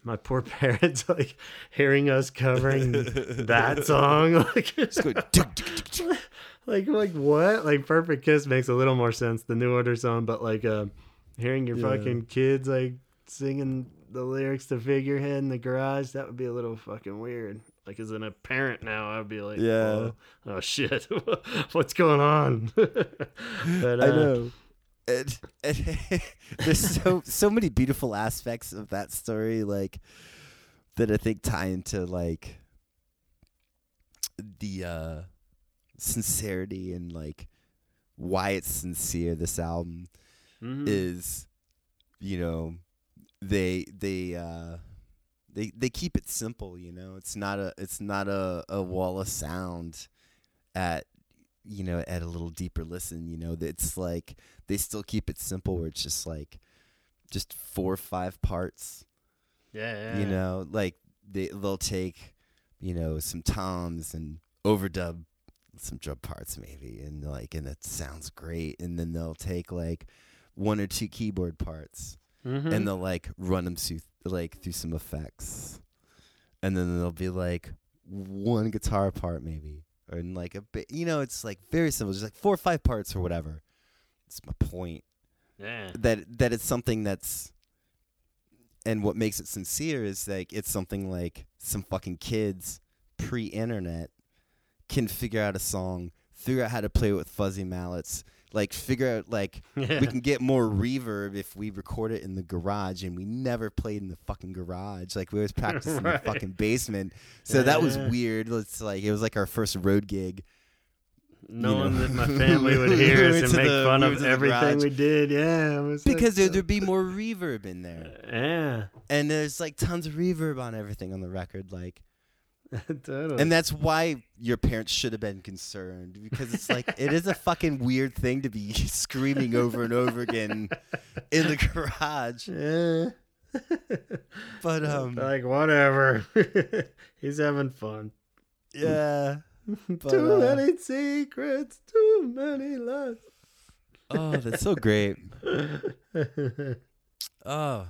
my poor parents like hearing us covering that song like like like what like perfect kiss makes a little more sense the new order song but like uh hearing your Yeah. fucking kids like singing the lyrics to figurehead in the garage that would be a little fucking weird like as an a parent now i'd be like Yeah. oh, oh shit what's going on but I uh, know. And, and there's so so many beautiful aspects of that story, like that I think tie into like the uh sincerity and like why it's sincere. This album mhm. is, you know, they they uh they they keep it simple. You know, it's not a it's not a a wall of sound at you know at a little deeper listen. You know, it's like they still keep it simple where it's just like just four or five parts. yeah, yeah You know, like they they'll take you know some toms and overdub some drum parts maybe and like and it sounds great and then they'll take like one or two keyboard parts Mhm. and they'll like run them through like through some effects. And then there'll be like one guitar part maybe. Or in like a bit you know it's like very simple. Just like four or five parts or whatever. It's my point. Yeah. That that it's something that's and what makes it sincere is like it's something like some fucking kids pre-internet can figure out a song figure out how to play it with fuzzy mallets like figure out like yeah we can get more reverb if we record it in the garage and we never played in the fucking garage. Like we always practiced in the fucking basement. So that was Yeah. weird. It's like it was like our first road gig knowing know. that my family would hear us and make the- fun of went to the everything we did. Yeah it was like because there, there'd be more reverb in there. Yeah. And there's like tons of reverb on everything on the record like totally. And that's why your parents should have been concerned because it's like it is a fucking weird thing to be screaming over and over again in the garage. Yeah. But um like whatever. He's having fun. Yeah. But, too uh, many secrets too many lies. Oh that's so great. Oh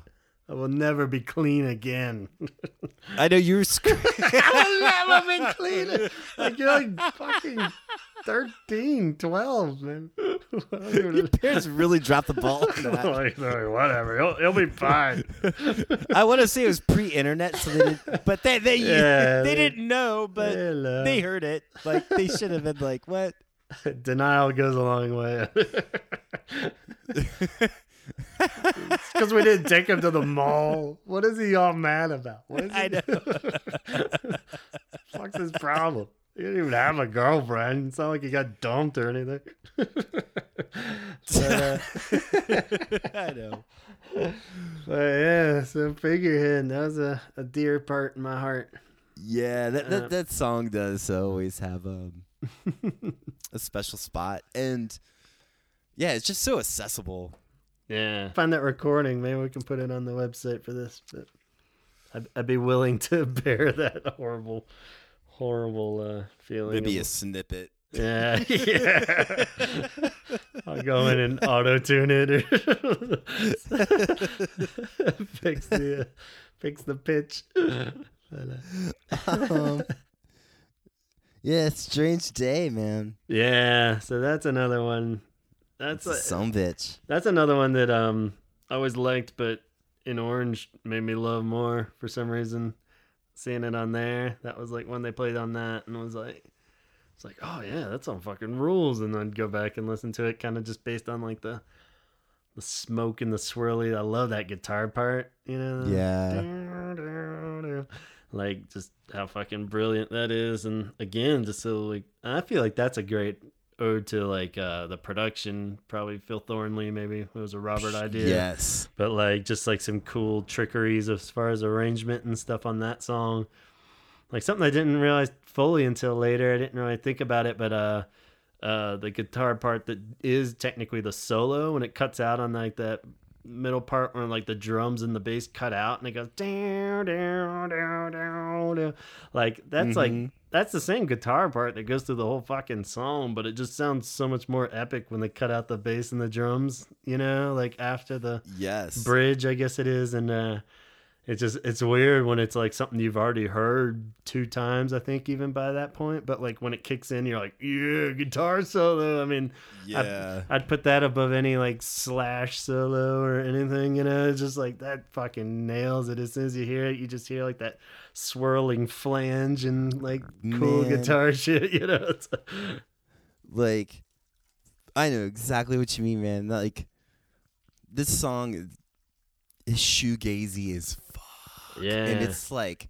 I will never be clean again. i know you were screaming I will never be clean. Like you're like fucking 13, 12, man. your parents really dropped the ball like, like, whatever. He'll, he'll be fine. i want to say it was pre-internet so they didn't but they they, Yeah, they they- didn't know but Hello. they heard it like they should have been like what Denial goes a long way. Because we didn't take him to the mall. What is he all mad about? What is he I know. Fuck's his problem? He didn't even have a girlfriend. It's not like he got dumped or anything. but, uh, i know but yeah, so figurehead. That was a, a dear part in my heart. Yeah, that Uh, that, that song does always have um, a special spot, and yeah, it's just so accessible. Yeah. Find that recording. Maybe we can put it on the website for this. But I'd, I'd be willing to bear that horrible, horrible uh, feeling. Maybe a snippet. yeah, yeah. I'll go in and auto tune it or fix the uh, fix the pitch. But, uh, um, yeah, strange day, man. yeah, so that's another one. That's a some bitch. that's another one that um I always liked, but in Orange made me love more for some reason. Seeing it on there, that was like when they played on that, and was like, it's like, oh yeah, that's on fucking rules. And then go back and listen to it, kind of just based on like the the smoke and the swirly. I love that guitar part, you know. Yeah. Like just how fucking brilliant that is, and again, just so like I feel like that's a great ode to like uh the production. Probably Phil Thornalley, maybe it was a Robert idea. Yes. but like just like some cool trickeries as far as arrangement and stuff on that song like something i didn't realize fully until later i didn't really think about it but uh uh the guitar part that is technically the solo when it cuts out on like that middle part where like the drums and the bass cut out and it goes down down down down down like that's like Mhm. That's the same guitar part that goes through the whole fucking song but it just sounds so much more epic when they cut out the bass and the drums you know like after the Yes. bridge i guess it is and uh it's just it's weird when it's like something you've already heard two times i think even by that point but like when it kicks in you're like yeah guitar solo i mean yeah. i'd put that above any like slash solo or anything you know it's just like that fucking nails it as soon as you hear it you just hear like that swirling flange and like cool Man. guitar shit you know It's- like I know exactly what you mean, man. Like this song is, is shoegazy as fuck. Yeah. And it's like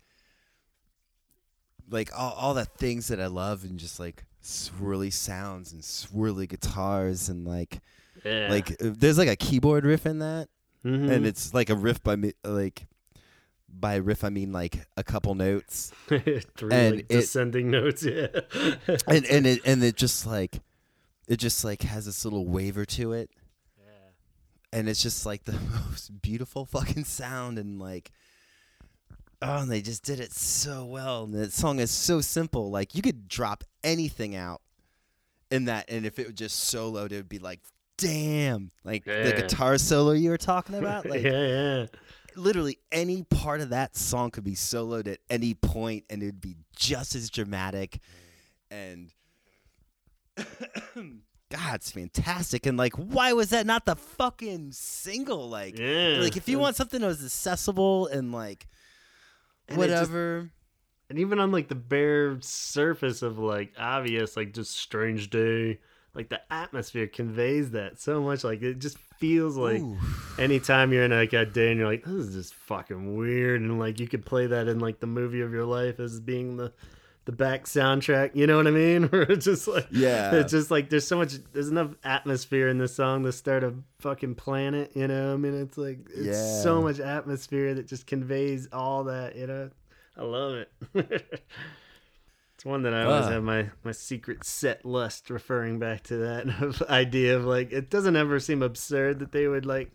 like all all the things that I love and just like swirly sounds and swirly guitars and like yeah. like uh, there's like a keyboard riff in that. Mhm. and it's like a riff by me like by riff I mean like a couple notes. Three and like it- descending notes? Yeah. And and it and it just like it just like has this little waver to it. And it's just like the most beautiful fucking sound and like oh and they just did it so well and the song is so simple like you could drop anything out in that and if it was just soloed it would be like damn like the guitar solo you were talking about like yeah, yeah. literally any part of that song could be soloed at any point and it would be just as dramatic and god it's fantastic and like why was that not the fucking single like Yeah. like if you want something that was accessible and like And it just- whatever and even on like the bare surface of like obvious, like just strange day, like the atmosphere conveys that so much. Like it just feels like Ooh. anytime you're in like a day and you're like, this is just fucking weird, and like you could play that in like the movie of your life as being the the back soundtrack. You know what I mean? Where it's just like Yeah. it's just like there's so much there's enough atmosphere in this song to start a fucking planet. You know, I mean, it's like it's Yeah. so much atmosphere that just conveys all that. You know, I love it. it's one that I always have my my secret set lust referring back to that idea of like it doesn't ever seem absurd that they would like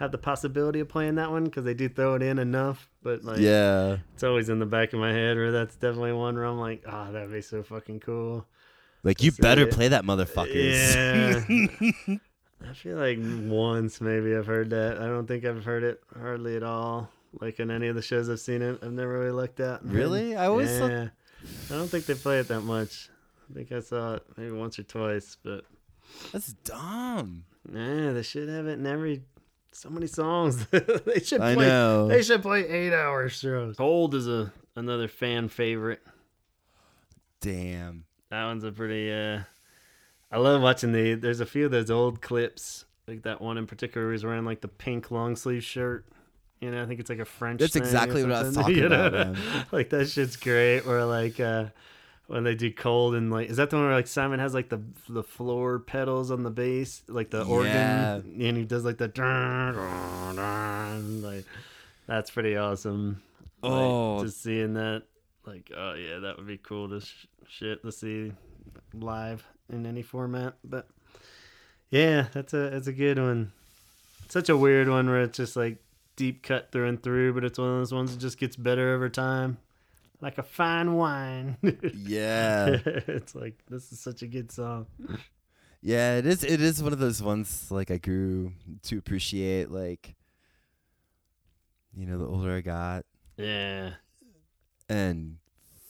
have the possibility of playing that one because they do throw it in enough, but like yeah it's always in the back of my head where that's definitely one where I'm like, oh, that'd be so fucking cool. like you better play that motherfuckers Yeah. I feel like once maybe I've heard that. I don't think I've heard it hardly at all. Like in any of the shows I've seen it, I've never really looked at. Really? I always thought- yeah. I don't think they play it that much. I think I saw it maybe once or twice, but that's dumb yeah, they should have it in every. So many songs. they should play, I play. know. They should play eight hour shows. Cold is a another fan favorite. damn That one's a pretty. uh I love watching the. There's a few of those old clips, like that one in particular. Where he's wearing like the pink long sleeve shirt. You know, I think it's like a French. That's thing or exactly what I was talking you know? about, man. like that shit's great. Or like uh when they do cold and like, is that the one where like Simon has like the the floor pedals on the bass, like the Yeah. organ, and he does like the dun, dun, dun, like that's pretty awesome. Like, Oh. just seeing that, like, oh yeah, that would be cool to sh- shit to see live in any format. But yeah, that's a that's a good one. Such a weird one where it's just like deep cut through and through, but it's one of those ones that just gets better over time, like a fine wine. yeah it's like this is such a good song. Yeah, it is. It is one of those ones like I grew to appreciate. Like, you know, the older I got, Yeah, and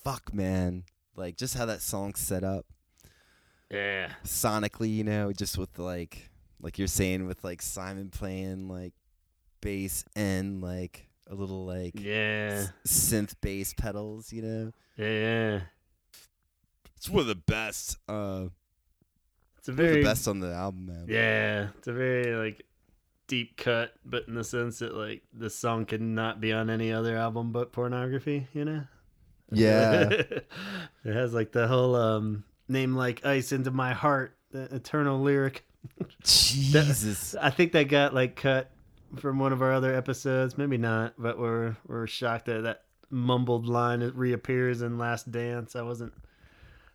fuck, man, like just how that song's set up yeah, sonically. You know, just with like, like you're saying with like Simon playing like bass and like a little like Yeah, s- synth bass pedals. You know, yeah, yeah. it's one of the best. Uh, It's a one of very the best on the album, man. Yeah, it's a very like deep cut, but in the sense that like this song could not be on any other album but pornography, you know? Yeah. it has like the whole um name like ice into my heart, the eternal lyric. Jesus. I think that got like cut from one of our other episodes, maybe not, but we're we're shocked that that mumbled line it reappears in Last Dance. I wasn't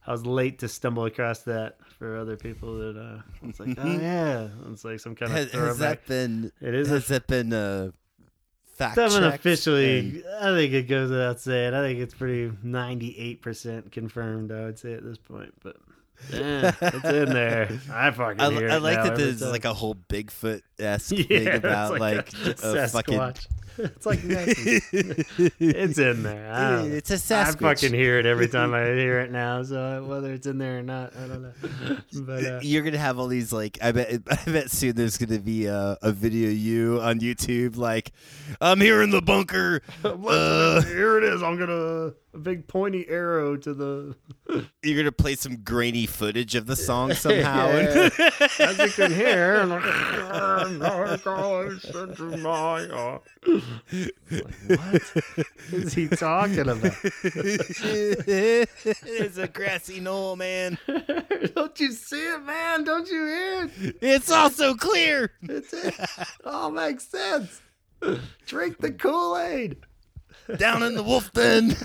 I was late to stumble across that for other people that uh it's like, oh yeah. It's like some kind of has, has that been? It is a Has that been uh, fact checked? officially. And- I think it goes without saying. I think it's pretty ninety-eight percent confirmed. I would say at this point, but yeah, it's in there. I fucking I, I it like that there's time. like a whole Bigfoot esque yeah, thing about like, a, a fucking. It's like it's in there. I it's a Sasquatch. I fucking hear it every time I hear it now. So whether it's in there or not, I don't know. But uh, You're gonna have all these like I bet I bet soon there's gonna be a, a video of you on YouTube like I'm here in the bunker. Uh, here it is. I'm gonna a big pointy arrow to the. You're gonna play some grainy footage of the song somehow. Yeah. As you can hear, and like, what is he talking about? it's a grassy knoll, man. Don't you see it, man? Don't you hear it? It's also clear. It's it. all makes sense. Drink the Kool Aid. Down in the wolf den.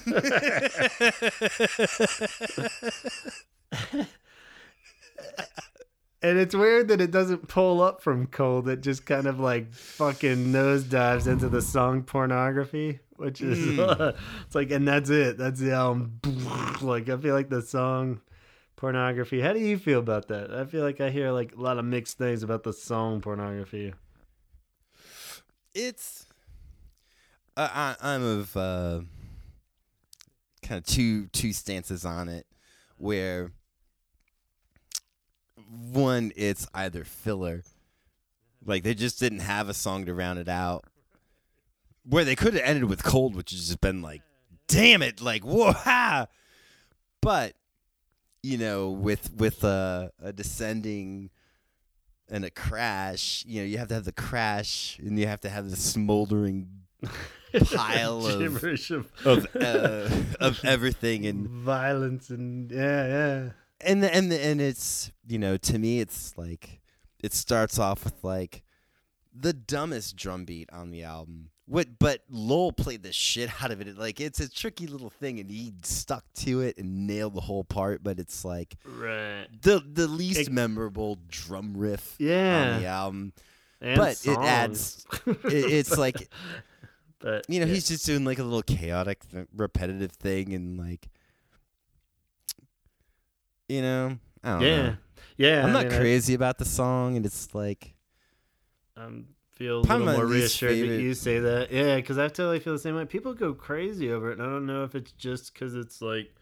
And it's weird that it doesn't pull up from cold. It just kind of like fucking nosedives into the song pornography, which is hmm. it's like, and that's it. That's the album. Like I feel like the song pornography. How do you feel about that? I feel like I hear like a lot of mixed things about the song pornography. it's I, I'm of uh, kind of two two stances on it, where one it's either filler, like they just didn't have a song to round it out, where they could have ended with cold, which has just been like, damn it, like whoa, but you know with with a, a descending and a crash, you know, you have to have the crash and you have to have the smoldering pile of of, of uh, of everything and violence and yeah, yeah. and the, and the, and it's you know to me it's like it starts off with like the dumbest drum beat on the album. What but Lol played the shit out of it. Like it's a tricky little thing and he stuck to it and nailed the whole part, but it's like Right. the the least It- memorable drum riff Yeah. on the album. And but it adds it, it's like but you know yeah. he's just doing like a little chaotic th- repetitive thing and like you know i don't yeah, know yeah. i'm I not mean, I- crazy about the song and it's like um, feel a little more reassured that you say that. Yeah, because I totally feel the same way. People go crazy over it, and I don't know if it's just because it's like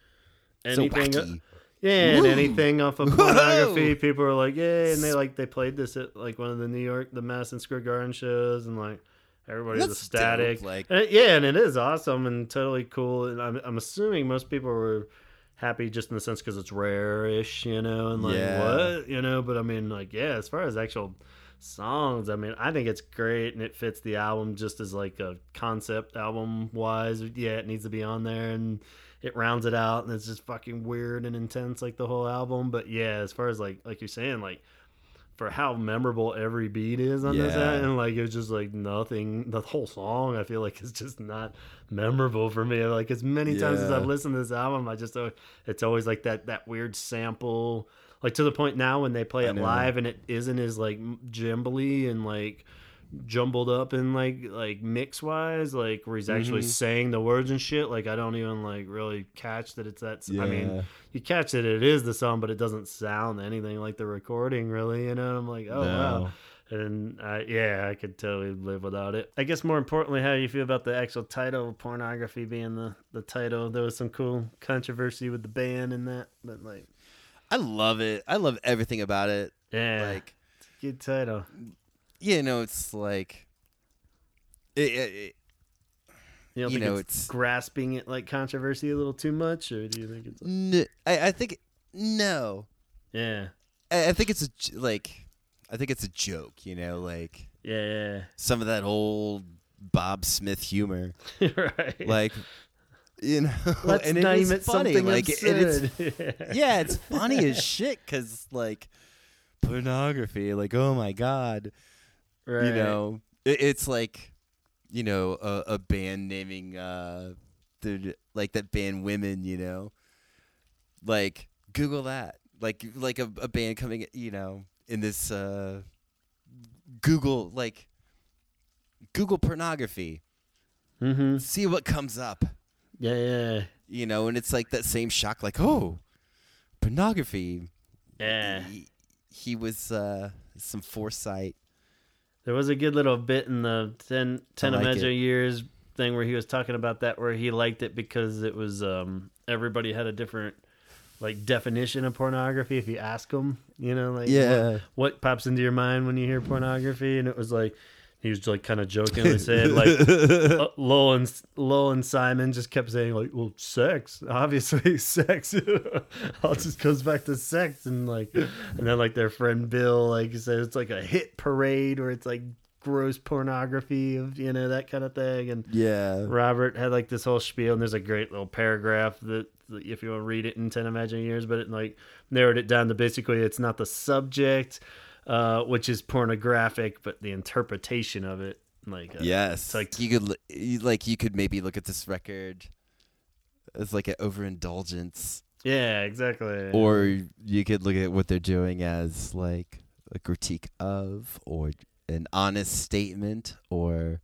anything. wacky yeah, and Woo. anything off of Whoa. pornography. People are like, yeah, and they like they played this at like one of the New York, the Madison Square Garden shows, and like everybody's That's ecstatic. dope, like Uh, yeah, and it is awesome and totally cool. And I'm, I'm assuming most people were happy just in the sense because it's rare-ish, you know, and like Yeah. what, you know. But I mean, like, yeah, as far as actual songs, I mean, I think it's great and it fits the album just as like a concept album wise. Yeah, it needs to be on there and it rounds it out and it's just fucking weird and intense like the whole album. But yeah, as far as like like you're saying, like for how memorable every beat is on this Yeah. and like it's just like nothing the whole song i feel like is just not memorable for me. Like as many times as i've listened to this album i just it's always like that that weird sample like to the point now when they play it live and it isn't as like jimbly and like jumbled up and like like mix wise like where he's actually Mhm. saying the words and shit like i don't even like really catch that it's that I mean you catch that it is the song, but it doesn't sound anything like the recording, really. You know, I'm like, oh wow. No. And uh, yeah, I could totally live without it. I guess more importantly, how you feel about the actual title, pornography being the the title. There was some cool controversy with the band and that, but like, i love it i love everything about it yeah, like good title. You know it's like It, it, it- You, don't You know, it's, it's- grasping it like controversy a little too much, or do you think it's n- I, I think no. yeah, I, I think it's a like. I think it's a joke. You know, like yeah, yeah. some of that old Bob Smith humor. right? Like, you know, let's and name it funny. like, and it's yeah, it's funny as shit because like pornography. Like, oh my god, right. you know, it, it's like you know a, a band naming uh the like that band Women. You know, like Google that. Like like a, a band coming, you know, in this uh Google like Google pornography. Mm-hmm. See what comes up. Yeah, yeah, you know, and it's like that same shock, like, oh, pornography. yeah. He, he was uh, some foresight. There was a good little bit in the 10, 10 like Imagine. Years thing where he was talking about that, where he liked it because it was um, everybody had a different like definition of pornography. If you ask them, you know, like what, what pops into your mind when you hear pornography, and it was like he was like kind of jokingly saying like uh, Lol and Lol and Simon just kept saying like, well, sex, obviously sex. All just goes back to sex, and like, and then like their friend Bill like said it's like a hit parade where it's like gross pornography of you know that kind of thing, and yeah. Robert had like this whole spiel, and there's a great little paragraph that if you want to read it in ten imaginary years, but it like narrowed it down to basically it's not the subject, uh, which is pornographic, but the interpretation of it, like uh, Yes. like- like you could, you- like you could maybe look at this record as like an overindulgence, yeah, exactly. or you could look at what they're doing as like a critique of, or an honest statement, or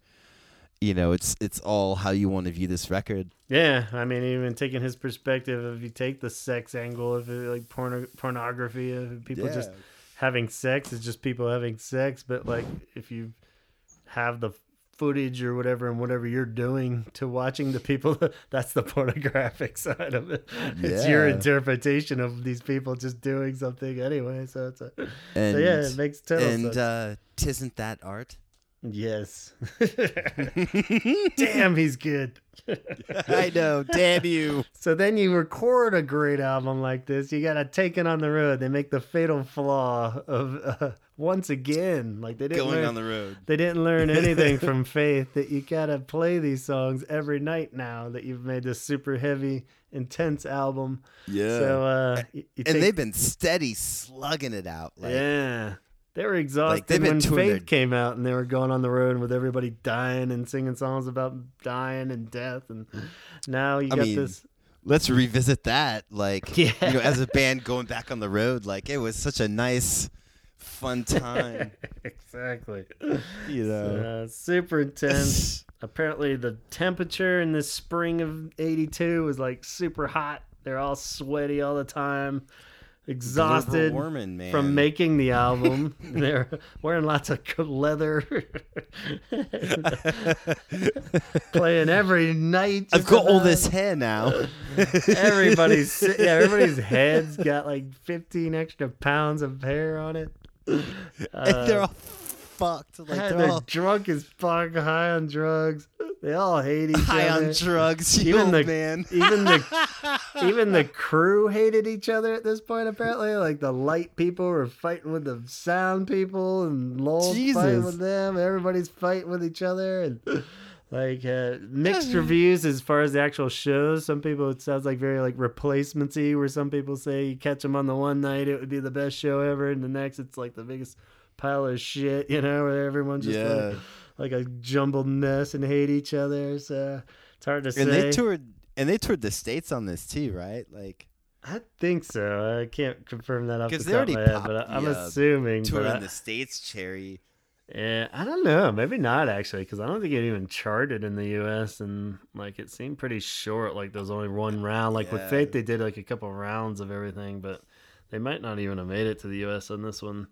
you know, it's it's all how you want to view this record. yeah, I mean, even taking his perspective, if you take the sex angle of it, like porno- pornography, of people just having sex is just people having sex but like if you have the footage or whatever and whatever you're doing to watching the people that's the pornographic side of it. It's your interpretation of these people just doing something anyway so it's a and so yeah it makes total and sense. uh, tisn't that art? Yes damn he's good I know, damn you. So then you record a great album like this. You gotta take it on the road. They make the fatal flaw of uh, once again, like they didn't Going learn, on the road. they didn't learn anything from Faith. That you gotta play these songs every night now. That you've made this super heavy, intense album. Yeah. So uh, you, you and take- they've been steady slugging it out. Like, yeah. They were exhausted they've when Faith came out, and they were going on the road with everybody dying and singing songs about dying and death. And now you I got mean, this. let's revisit that. Like, Yeah. you know, as a band going back on the road, like it was such a nice, fun time. exactly. you know. Uh, super intense. Apparently, the temperature in this spring of '82 was like super hot. They're all sweaty all the time, exhausted Global warming, man. from making the album. They're wearing lots of leather, playing every night. I've got all this hair now. Everybody's yeah, everybody's head's got like 15 extra pounds of hair on it. Uh, they're all fucked. Like they're, they're all drunk as fuck, high on drugs. They all hate each high other. High on drugs. You Even the- man. even the even the crew hated each other at this point. Apparently, like the light people were fighting with the sound people, and Lol fighting Jesus. with them. Everybody's fighting with each other, and like uh, mixed reviews as far as the actual shows. Some people it sounds like very like replacementsy, where some people say you catch them on the one night it would be the best show ever, and the next it's like the biggest pile of shit, you know, where everyone's just yeah. like, like a jumbled mess and hate each other. So it's hard to say. and they toured. And they toured the states on this too, right? Like I think so. I can't confirm that off the top of my head, but I, I'm the, uh, assuming. touring But I, the states, Cherry. yeah, I don't know. Maybe not actually, because I don't think it even charted in the U.S. and like it seemed pretty short. Like there was only one round. Like with Yeah. Faith, they did like a couple rounds of everything, but they might not even have made it to the U.S. on this one.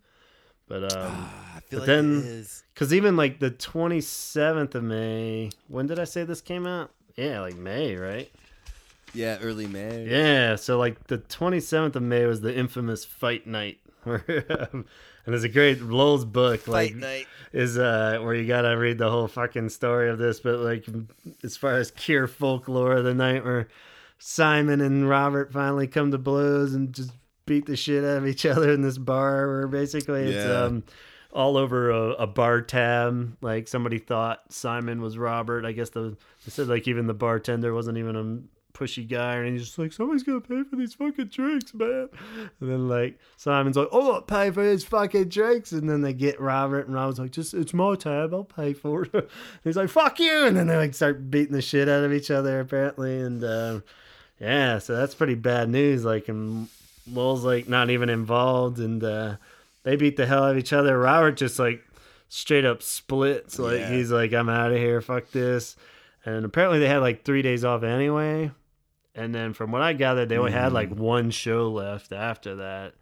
But um, Ah, I but like then- Because even like the 27th of May, when did I say this came out? Yeah, like May, right? Yeah, early May. Yeah, so like the 27th of May was the infamous fight night um, And there's a great Lol's book, like Fight night. is uh where you gotta read the whole fucking story of this, but like as far as cure folklore, the night where Simon and Robert finally come to blows and just beat the shit out of each other in this bar, where basically it's Yeah. um all over a, a bar tab. Like somebody thought Simon was Robert. I guess the they said like even the bartender wasn't even a pushy guy, and he's just like, somebody's gonna pay for these fucking drinks, man. And then like Simon's like, oh, I'll pay for his fucking drinks, and then they get Robert, and Robert's like, just it's my tab, I'll pay for it. he's like, fuck you, and then they like start beating the shit out of each other apparently, and uh, yeah, so that's pretty bad news. Like, and Lol's like not even involved, and uh, they beat the hell out of each other. Robert just like straight up splits. Like Yeah. he's like, I'm out of here. Fuck this. And apparently they had like three days off anyway. And then from what I gathered, they only had like one show left after that.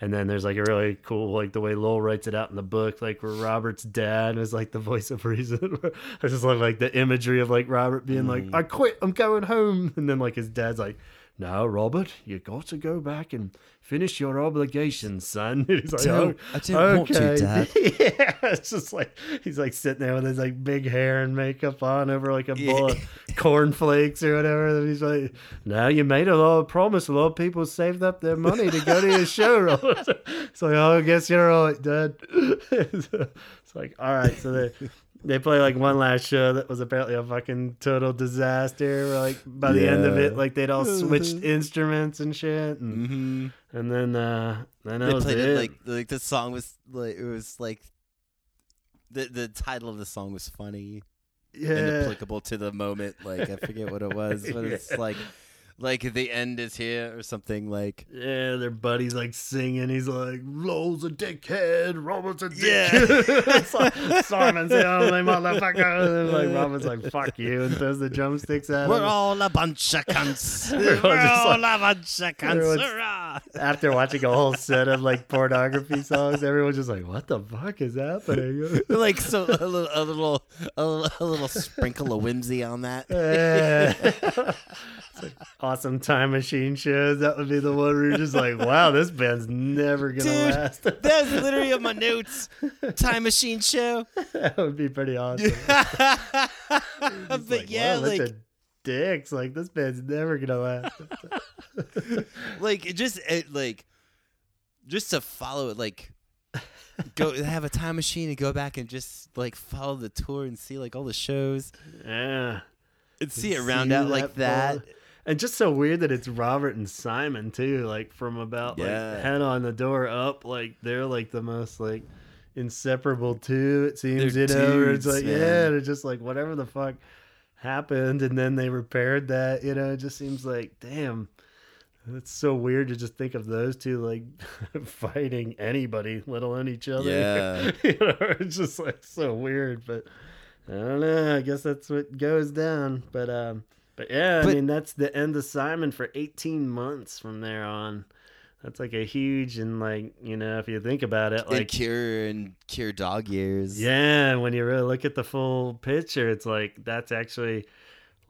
And then there's like a really cool, like the way Lol writes it out in the book, like where Robert's dad is like the voice of reason. I just love like the imagery of like Robert being like, I quit, I'm going home. And then like his dad's like, no, Robert, you got to go back and finish your obligations, son. He's like, Don't- "Oh, I don't want to, okay." Dad. yeah, it's just like he's like sitting there with his like big hair and makeup on over like a bowl of cornflakes or whatever. And he's like, "Now you made a lot of promise. A lot of people saved up their money to go to your show, Robert." It's like, "Oh, I guess you're right, Dad." it's like, all right, so they. They play like one last show that was apparently a fucking total disaster. Where, like by the end of it, like they'd all switched instruments and shit, and Mm-hmm. and then uh then They was played it. it like like the song was like it was like the the title of the song was funny and yeah, applicable to the moment. Like I forget what it was, but it's like like the end is here or something like yeah. Their buddy's like singing. He's like, "Lol's a dickhead. Robert's a Yeah. dickhead." It's like, Simon's the only motherfucker. And like Robert's like, "Fuck you," and throws the drumsticks at we're him. all a bunch of cunts. Everyone's we're all like- a bunch of cunts. After watching a whole set of like pornography songs, everyone's just like, "What the fuck is happening?" like so a little a little a little, a little sprinkle of whimsy on that. Yeah. Like awesome time machine shows. That would be the one where you're just like, wow, this band's never gonna Dude, last. That's literally on my notes. Time machine show. that would be pretty awesome. but Like, yeah, wow, like dicks. Like this band's never gonna last. like it just it, like just to follow it like go have a time machine and go back and just like follow the tour and see like all the shows yeah. and see it See round out like that. And just so weird that it's Robert and Simon too. Like from about Yeah. like head on the door up, like they're like the most like inseparable two. It seems They're you know. where it's like man. yeah, they're just like whatever the fuck happened, and then they repaired that. You know, it just seems like damn. It's so weird to just think of those two like fighting anybody, let alone each other. Yeah. you know, it's just like so weird, but I don't know. I guess that's what goes down. But um, but yeah, I But- mean that's the end of Simon for 18 months from there on. That's like a huge and like you know if you think about it, and like cure and cure dog years. yeah, when you really look at the full picture, it's like that's actually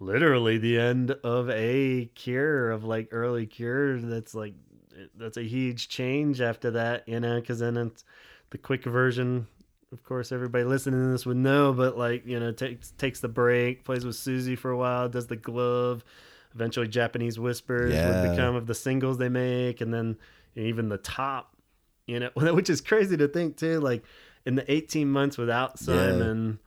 literally the end of a cure of like early cure. That's like that's a huge change after that, you know, because then it's the quick version. Of course, everybody listening to this would know, but like you know, takes takes the break, plays with Siouxsie for a while, does the glove. Eventually, Japanese Whispers Yeah. would become of the singles they make, and then even the top, you know, which is crazy to think too. Like in the 18 months without Yeah. Simon,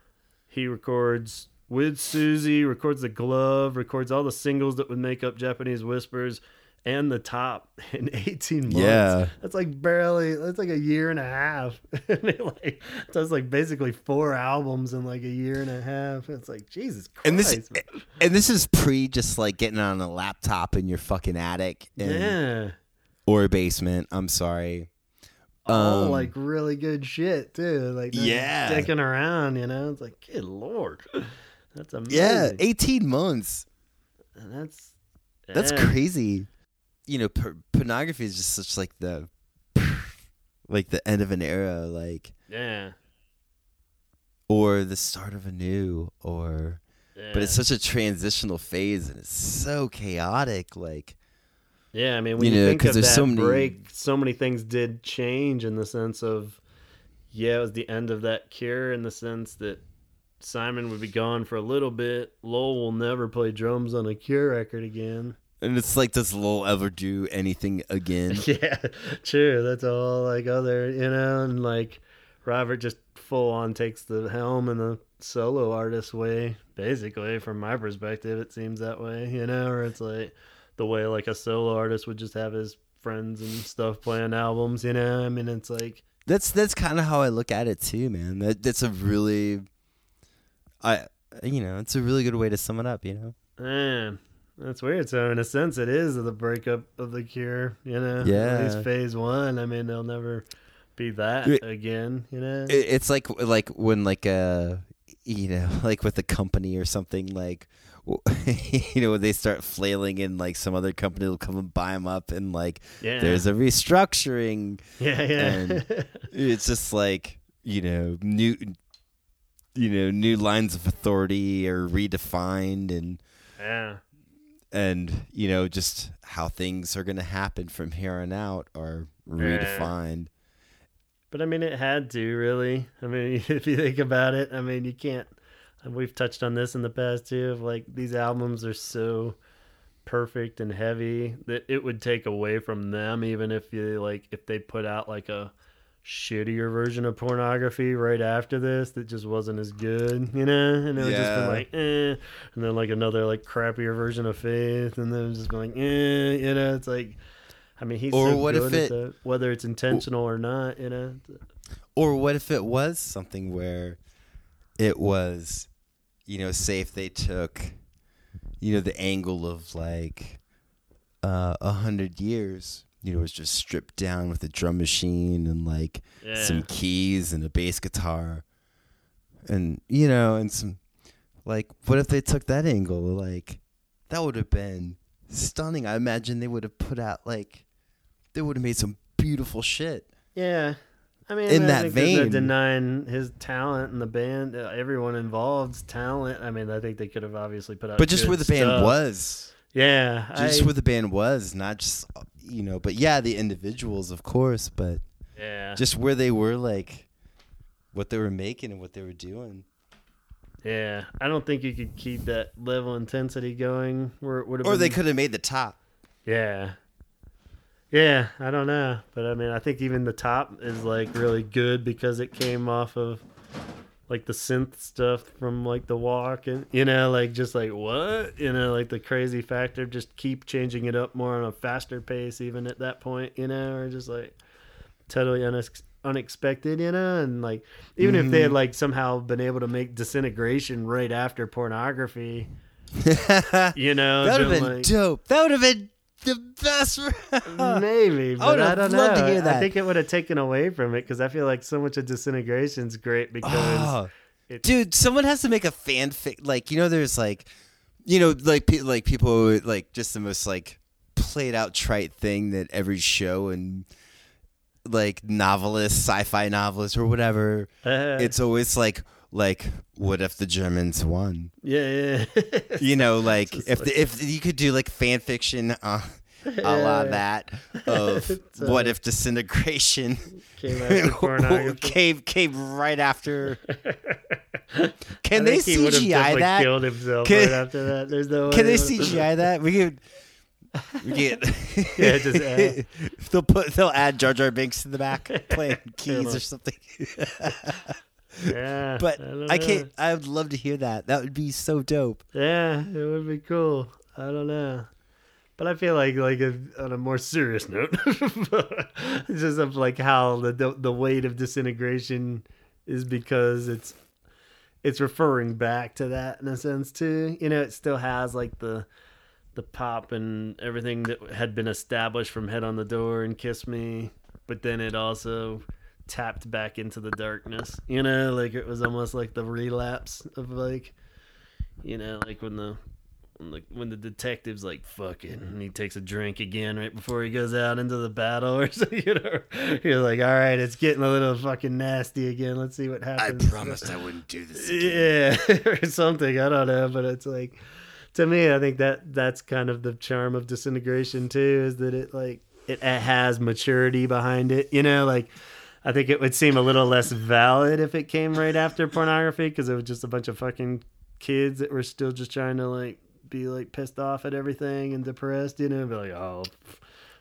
he records with Siouxsie, records the glove, records all the singles that would make up Japanese Whispers and the top in 18 months. Yeah. That's like barely, that's like a year and a half. and it like does like basically four albums in like a year and a half. It's like, Jesus Christ. And this man. and this is pre just like getting on a laptop in your fucking attic and, yeah. or basement. I'm sorry. all Um, like really good shit too. Like Yeah. dicking around, you know. It's like, good lord, that's amazing. Yeah, 18 months. And that's That's yeah. crazy. You know, por- pornography is just such like the like the end of an era, like Yeah, or the start of a new, or yeah. but it's such a transitional phase and it's so chaotic. Like Yeah, I mean, when You you, know, think of there's that so many- break, so many things did change in the sense of, yeah, it was the end of that cure in the sense that Simon would be gone for a little bit. Lol will never play drums on a Cure record again. And it's like, does Lol ever do anything again? yeah, true. That's all like other, you know, and like Robert just full on takes the helm in the solo artist way, basically. From my perspective, it seems that way, you know, or it's like the way like a solo artist would just have his friends and stuff playing albums, you know. I mean, it's like That's that's kind of how I look at it too, man. That that's a really, I you know, it's a really good way to sum it up. You know. Man, that's weird. So in a sense, it is the breakup of the Cure. You know, Yeah. At least phase one. I mean, they'll never be that It- again. You know. It, it's like like when like uh you know like with a company or something like you know when they start flailing and like some other company will come and buy them up and like yeah. there's a restructuring yeah, yeah. and- it's just like you know new you know new lines of authority are redefined and yeah. and you know just how things are going to happen from here on out are redefined But I mean, it had to really. I mean, if you think about it, I mean, you can't. We've touched on this in the past too. Of like these albums are so perfect and heavy that it would take away from them, even if you like if they put out like a shittier version of pornography right after this that just wasn't as good, you know, and it would just Yeah. be like, eh, and then like another like crappier version of Faith, and then it would just be like, eh, you know, it's like. I mean, he's Or so what if it- that, whether it's intentional or not, you know. or what if it was something where it was you know say if they took you know the angle of like uh, a hundred years you know it was just stripped down with a drum machine and like Yeah. some keys and a bass guitar and you know and some like what if they took that angle like that would have been stunning i imagine they would have put out like they would have made some beautiful shit Yeah, I mean, In I that no vein. denying his talent and the band, uh, everyone involved's talent. I mean, I think they could have obviously put out. but just where the band was Yeah, just I, where the band was not just you know but yeah the individuals of course but yeah, just where they were like what they were making and what they were doing yeah. I don't think you could keep that level intensity going. Where it would have or been, they could have made the top Yeah. Yeah, I don't know, but I mean, I think even the top is like really good because it came off of like the synth stuff from like the walk and you know like just like what you know like the crazy factor just keep changing it up more on a faster pace even at that point you know or just like totally unex- unexpected you know and like even if they had Mhm. like somehow been able to make disintegration right after pornography you know that would have been been like- dope. That would have been the best. Maybe, but would I, don't know. to hear I- I think it would have taken away from it because I feel like so much of disintegration's great because Oh, it's dude, someone has to make a fanfic. Like you know, there's like, you know, like pe- like people like just the most like played out trite thing that every show and like novelists, sci-fi novelists or whatever, uh, it's always like like what if the Germans won? yeah, yeah. You know, like if like- the, if you could do like fan fiction. Uh, a la Yeah. that of what uh, if disintegration Came after came came right after Can they CGI that? Killed himself Can- right after that. There's no. Can they CGI that? We could. We get. Yeah, just add- they'll put. They'll add Jar Jar Binks in the back playing keys or something. Yeah, but don't I can't. I would love to hear that. That would be so dope. Yeah, it would be cool. I don't know. But I feel like, like if, on a more serious note, just of like how the, the the weight of disintegration is because it's it's referring back to that in a sense too. You know, it still has like the the pop and everything that had been established from Head on the Door and Kiss Me, but then it also tapped back into the darkness. You know, like it was almost like the relapse of like you know, like when the when the when the detective's like fucking and he takes a drink again right before he goes out into the battle or something, you know. You're like, all right, it's getting a little fucking nasty again. Let's see what happens. I promised I wouldn't do this. Again. Yeah, or something. I don't know, but it's like to me, I think that that's kind of the charm of disintegration too, is that it like it, it has maturity behind it. You know, like I think it would seem a little less valid if it came right after pornography because it was just a bunch of fucking kids that were still just trying to like be like pissed off at everything and depressed. You know, be like, oh.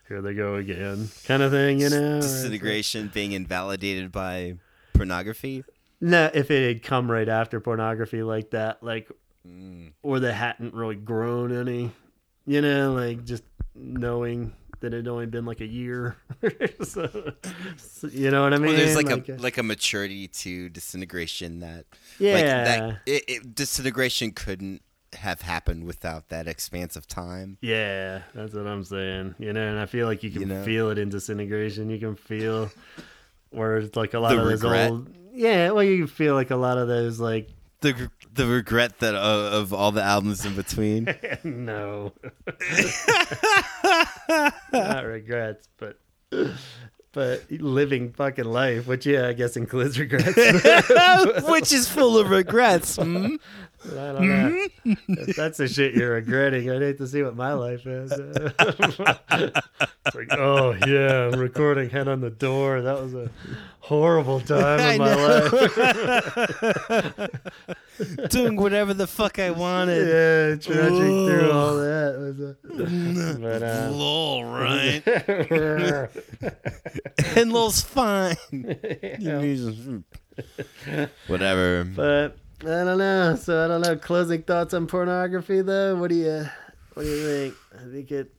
Here they go again, kind of thing, you know. Disintegration being invalidated by pornography. No, if it had come right after pornography like that, like, Mm. or they hadn't really grown any, you know, like just knowing that it'd only been like a year. so, so- you know what I mean? Well, there's like, Like, a uh, like a maturity to disintegration that yeah, like that it, it, disintegration couldn't have happened without that expanse of time. yeah, that's what I'm saying. You know, and I feel like you can You know? feel it in disintegration. You can feel where it's like a lot The of those old. Yeah, well, you can feel like a lot of those like The the regret that uh, of all the albums in between. no, not regrets, but but living fucking life, which yeah, I guess includes regrets. Which is full of regrets. hmm? I don't know. If that's the shit you're regretting, I'd hate to see what my life is. like, oh yeah, I'm recording Head on the Door. That was a horrible time in my life. Doing whatever the fuck I wanted. yeah, trudging through all that was a. But, uh, Lol, right? and Lol's fine. Whatever. But I don't know. So I don't know. Closing thoughts on pornography, though. What do you What do you think? I think it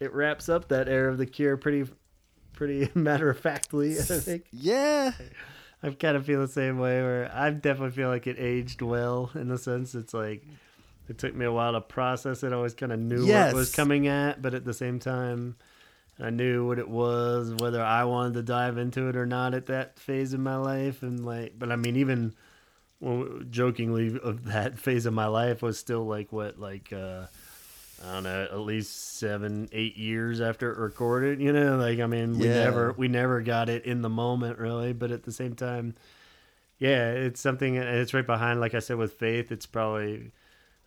it wraps up that era of the Cure pretty pretty matter of factly. I think yeah. I kind of feel the same way. Where I definitely feel like it aged well in the sense it's like it took me a while to process it. I always kind of knew what it was coming at, but at the same time. I knew what it was, whether I wanted to dive into it or not at that phase of my life, and like, but I mean, even well, jokingly of that phase of my life was still like what like uh I don't know at least seven eight years after it recorded you know like I mean we Yeah. never we never got it in the moment really but at the same time yeah it's something and it's right behind like I said with faith it's probably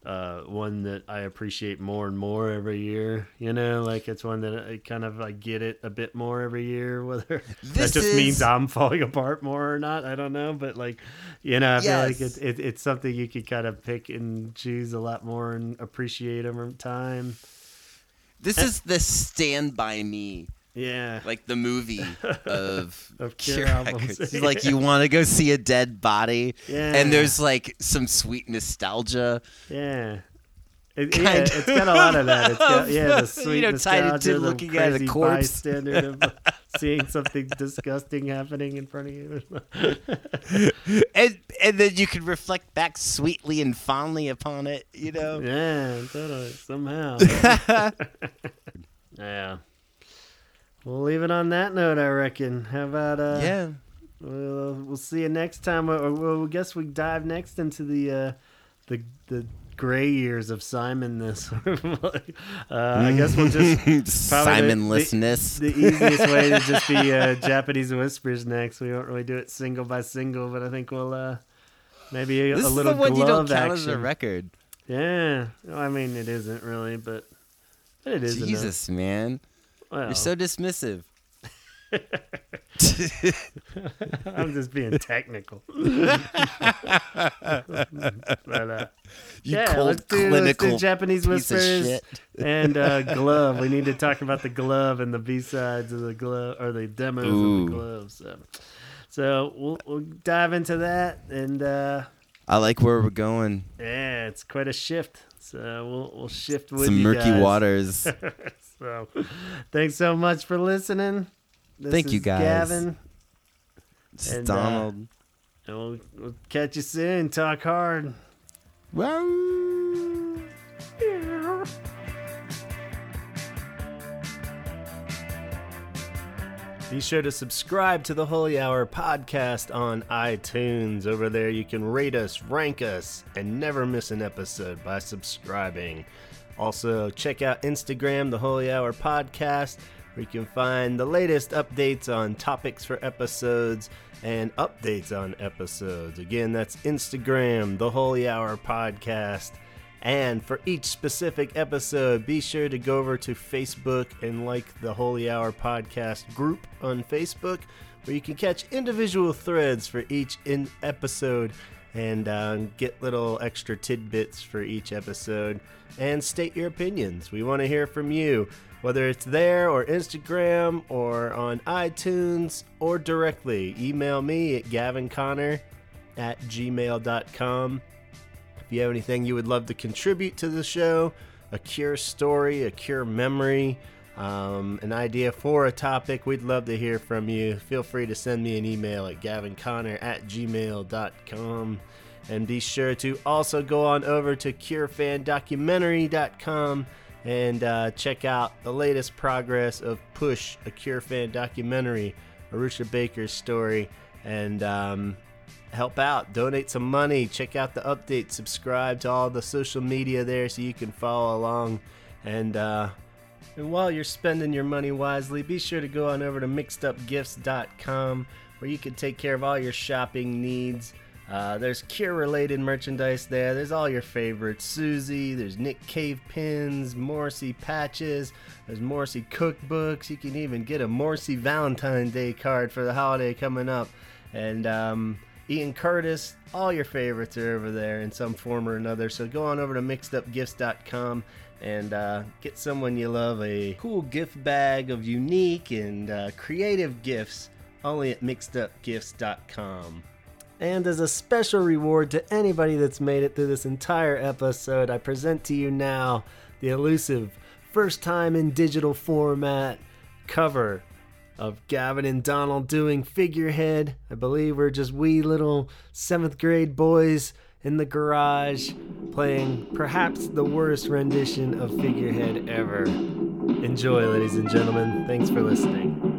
uh one that I appreciate more and more every year you know like it's one that I kind of I get it a bit more every year whether This that just means I'm falling apart more or not. I don't know, but like, you know, I feel like Yes. it, it, it's something you could kind of pick and choose a lot more and appreciate over time. This is the Stand By Me, Yeah, like the movie of, Of Cure albums. It's like you want to go see a dead body, yeah, and there's like some sweet nostalgia. yeah. It, yeah, it's got a lot of that. It's got, yeah, the sweet you know, tied nostalgia, looking at a corpse. bystander of seeing something disgusting happening in front of you. and and then you can reflect back sweetly and fondly upon it, you know. yeah, totally. Somehow. yeah. We'll leave it on that note, I reckon. How about uh yeah. We'll, we'll see you next time. Or, well, I guess we dive next into the uh, the the gray years of Simonness. uh, I guess we'll just probably the- Simonlessness. the easiest way to just be uh, Japanese whispers next. We won't really do it single by single, but I think we'll uh, maybe a, this a is little the one you don't count as a action. record. yeah, Well, I mean it isn't really, but, but it is. enough. Jesus, man, Well, you're so dismissive. I'm just being technical. but, uh, You yeah, cold let's do, let's do clinical Japanese whispers and uh, glove. We need to talk about the glove and the B sides of the glove or the demos of the glove. So, so we'll, we'll dive into that, and uh, I like where we're going. yeah, it's quite a shift. So we'll we'll shift with Some murky waters. So, thanks so much for listening. This Thank you, guys. Gavin, It's And, uh, Donald. and we'll, we'll catch you soon. Talk hard. Wow. Be sure to subscribe to the Holy Hour podcast on iTunes. Over there, you can rate us, rank us, and never miss an episode by subscribing. Also, check out Instagram, the Holy Hour podcast, where you can find the latest updates on topics for episodes and updates on episodes. Again, that's Instagram, the Holy Hour podcast. And for each specific episode, be sure to go over to Facebook and like the Holy Hour podcast group on Facebook, where you can catch individual threads for each in episode and uh, get little extra tidbits for each episode and state your opinions. We want to hear from you, whether it's there or Instagram or on iTunes or directly. Email me at gavinconnor at gmail.com. If you have anything you would love to contribute to the show, a cure story, a cure memory, um, an idea for a topic, we'd love to hear from you. Feel free to send me an email at gavinconnor at gmail.com. And be sure to also go on over to CureFanDocumentary.com and uh, check out the latest progress of Push, a Cure Fan documentary, Arusha Baker's story, and um, help out. Donate some money. Check out the updates. Subscribe to all the social media there so you can follow along. And uh, and while you're spending your money wisely, be sure to go on over to mixedupgifts.com where you can take care of all your shopping needs. Uh, there's cure related merchandise there. There's all your favorites Siouxsie, there's Nick Cave pins, Morrissey patches, there's Morrissey cookbooks. You can even get a Morrissey Valentine Day card for the holiday coming up. And um, Ian Curtis, all your favorites are over there in some form or another. So go on over to mixedupgifts.com and uh, get someone you love a cool gift bag of unique and uh, creative gifts only at mixedupgifts.com. And as a special reward to anybody that's made it through this entire episode, I present to you now the elusive first time in digital format cover of Gavin and Donald doing figurehead. I believe we're just wee little seventh grade boys in the garage playing perhaps the worst rendition of figurehead ever. Enjoy, ladies and gentlemen. Thanks for listening.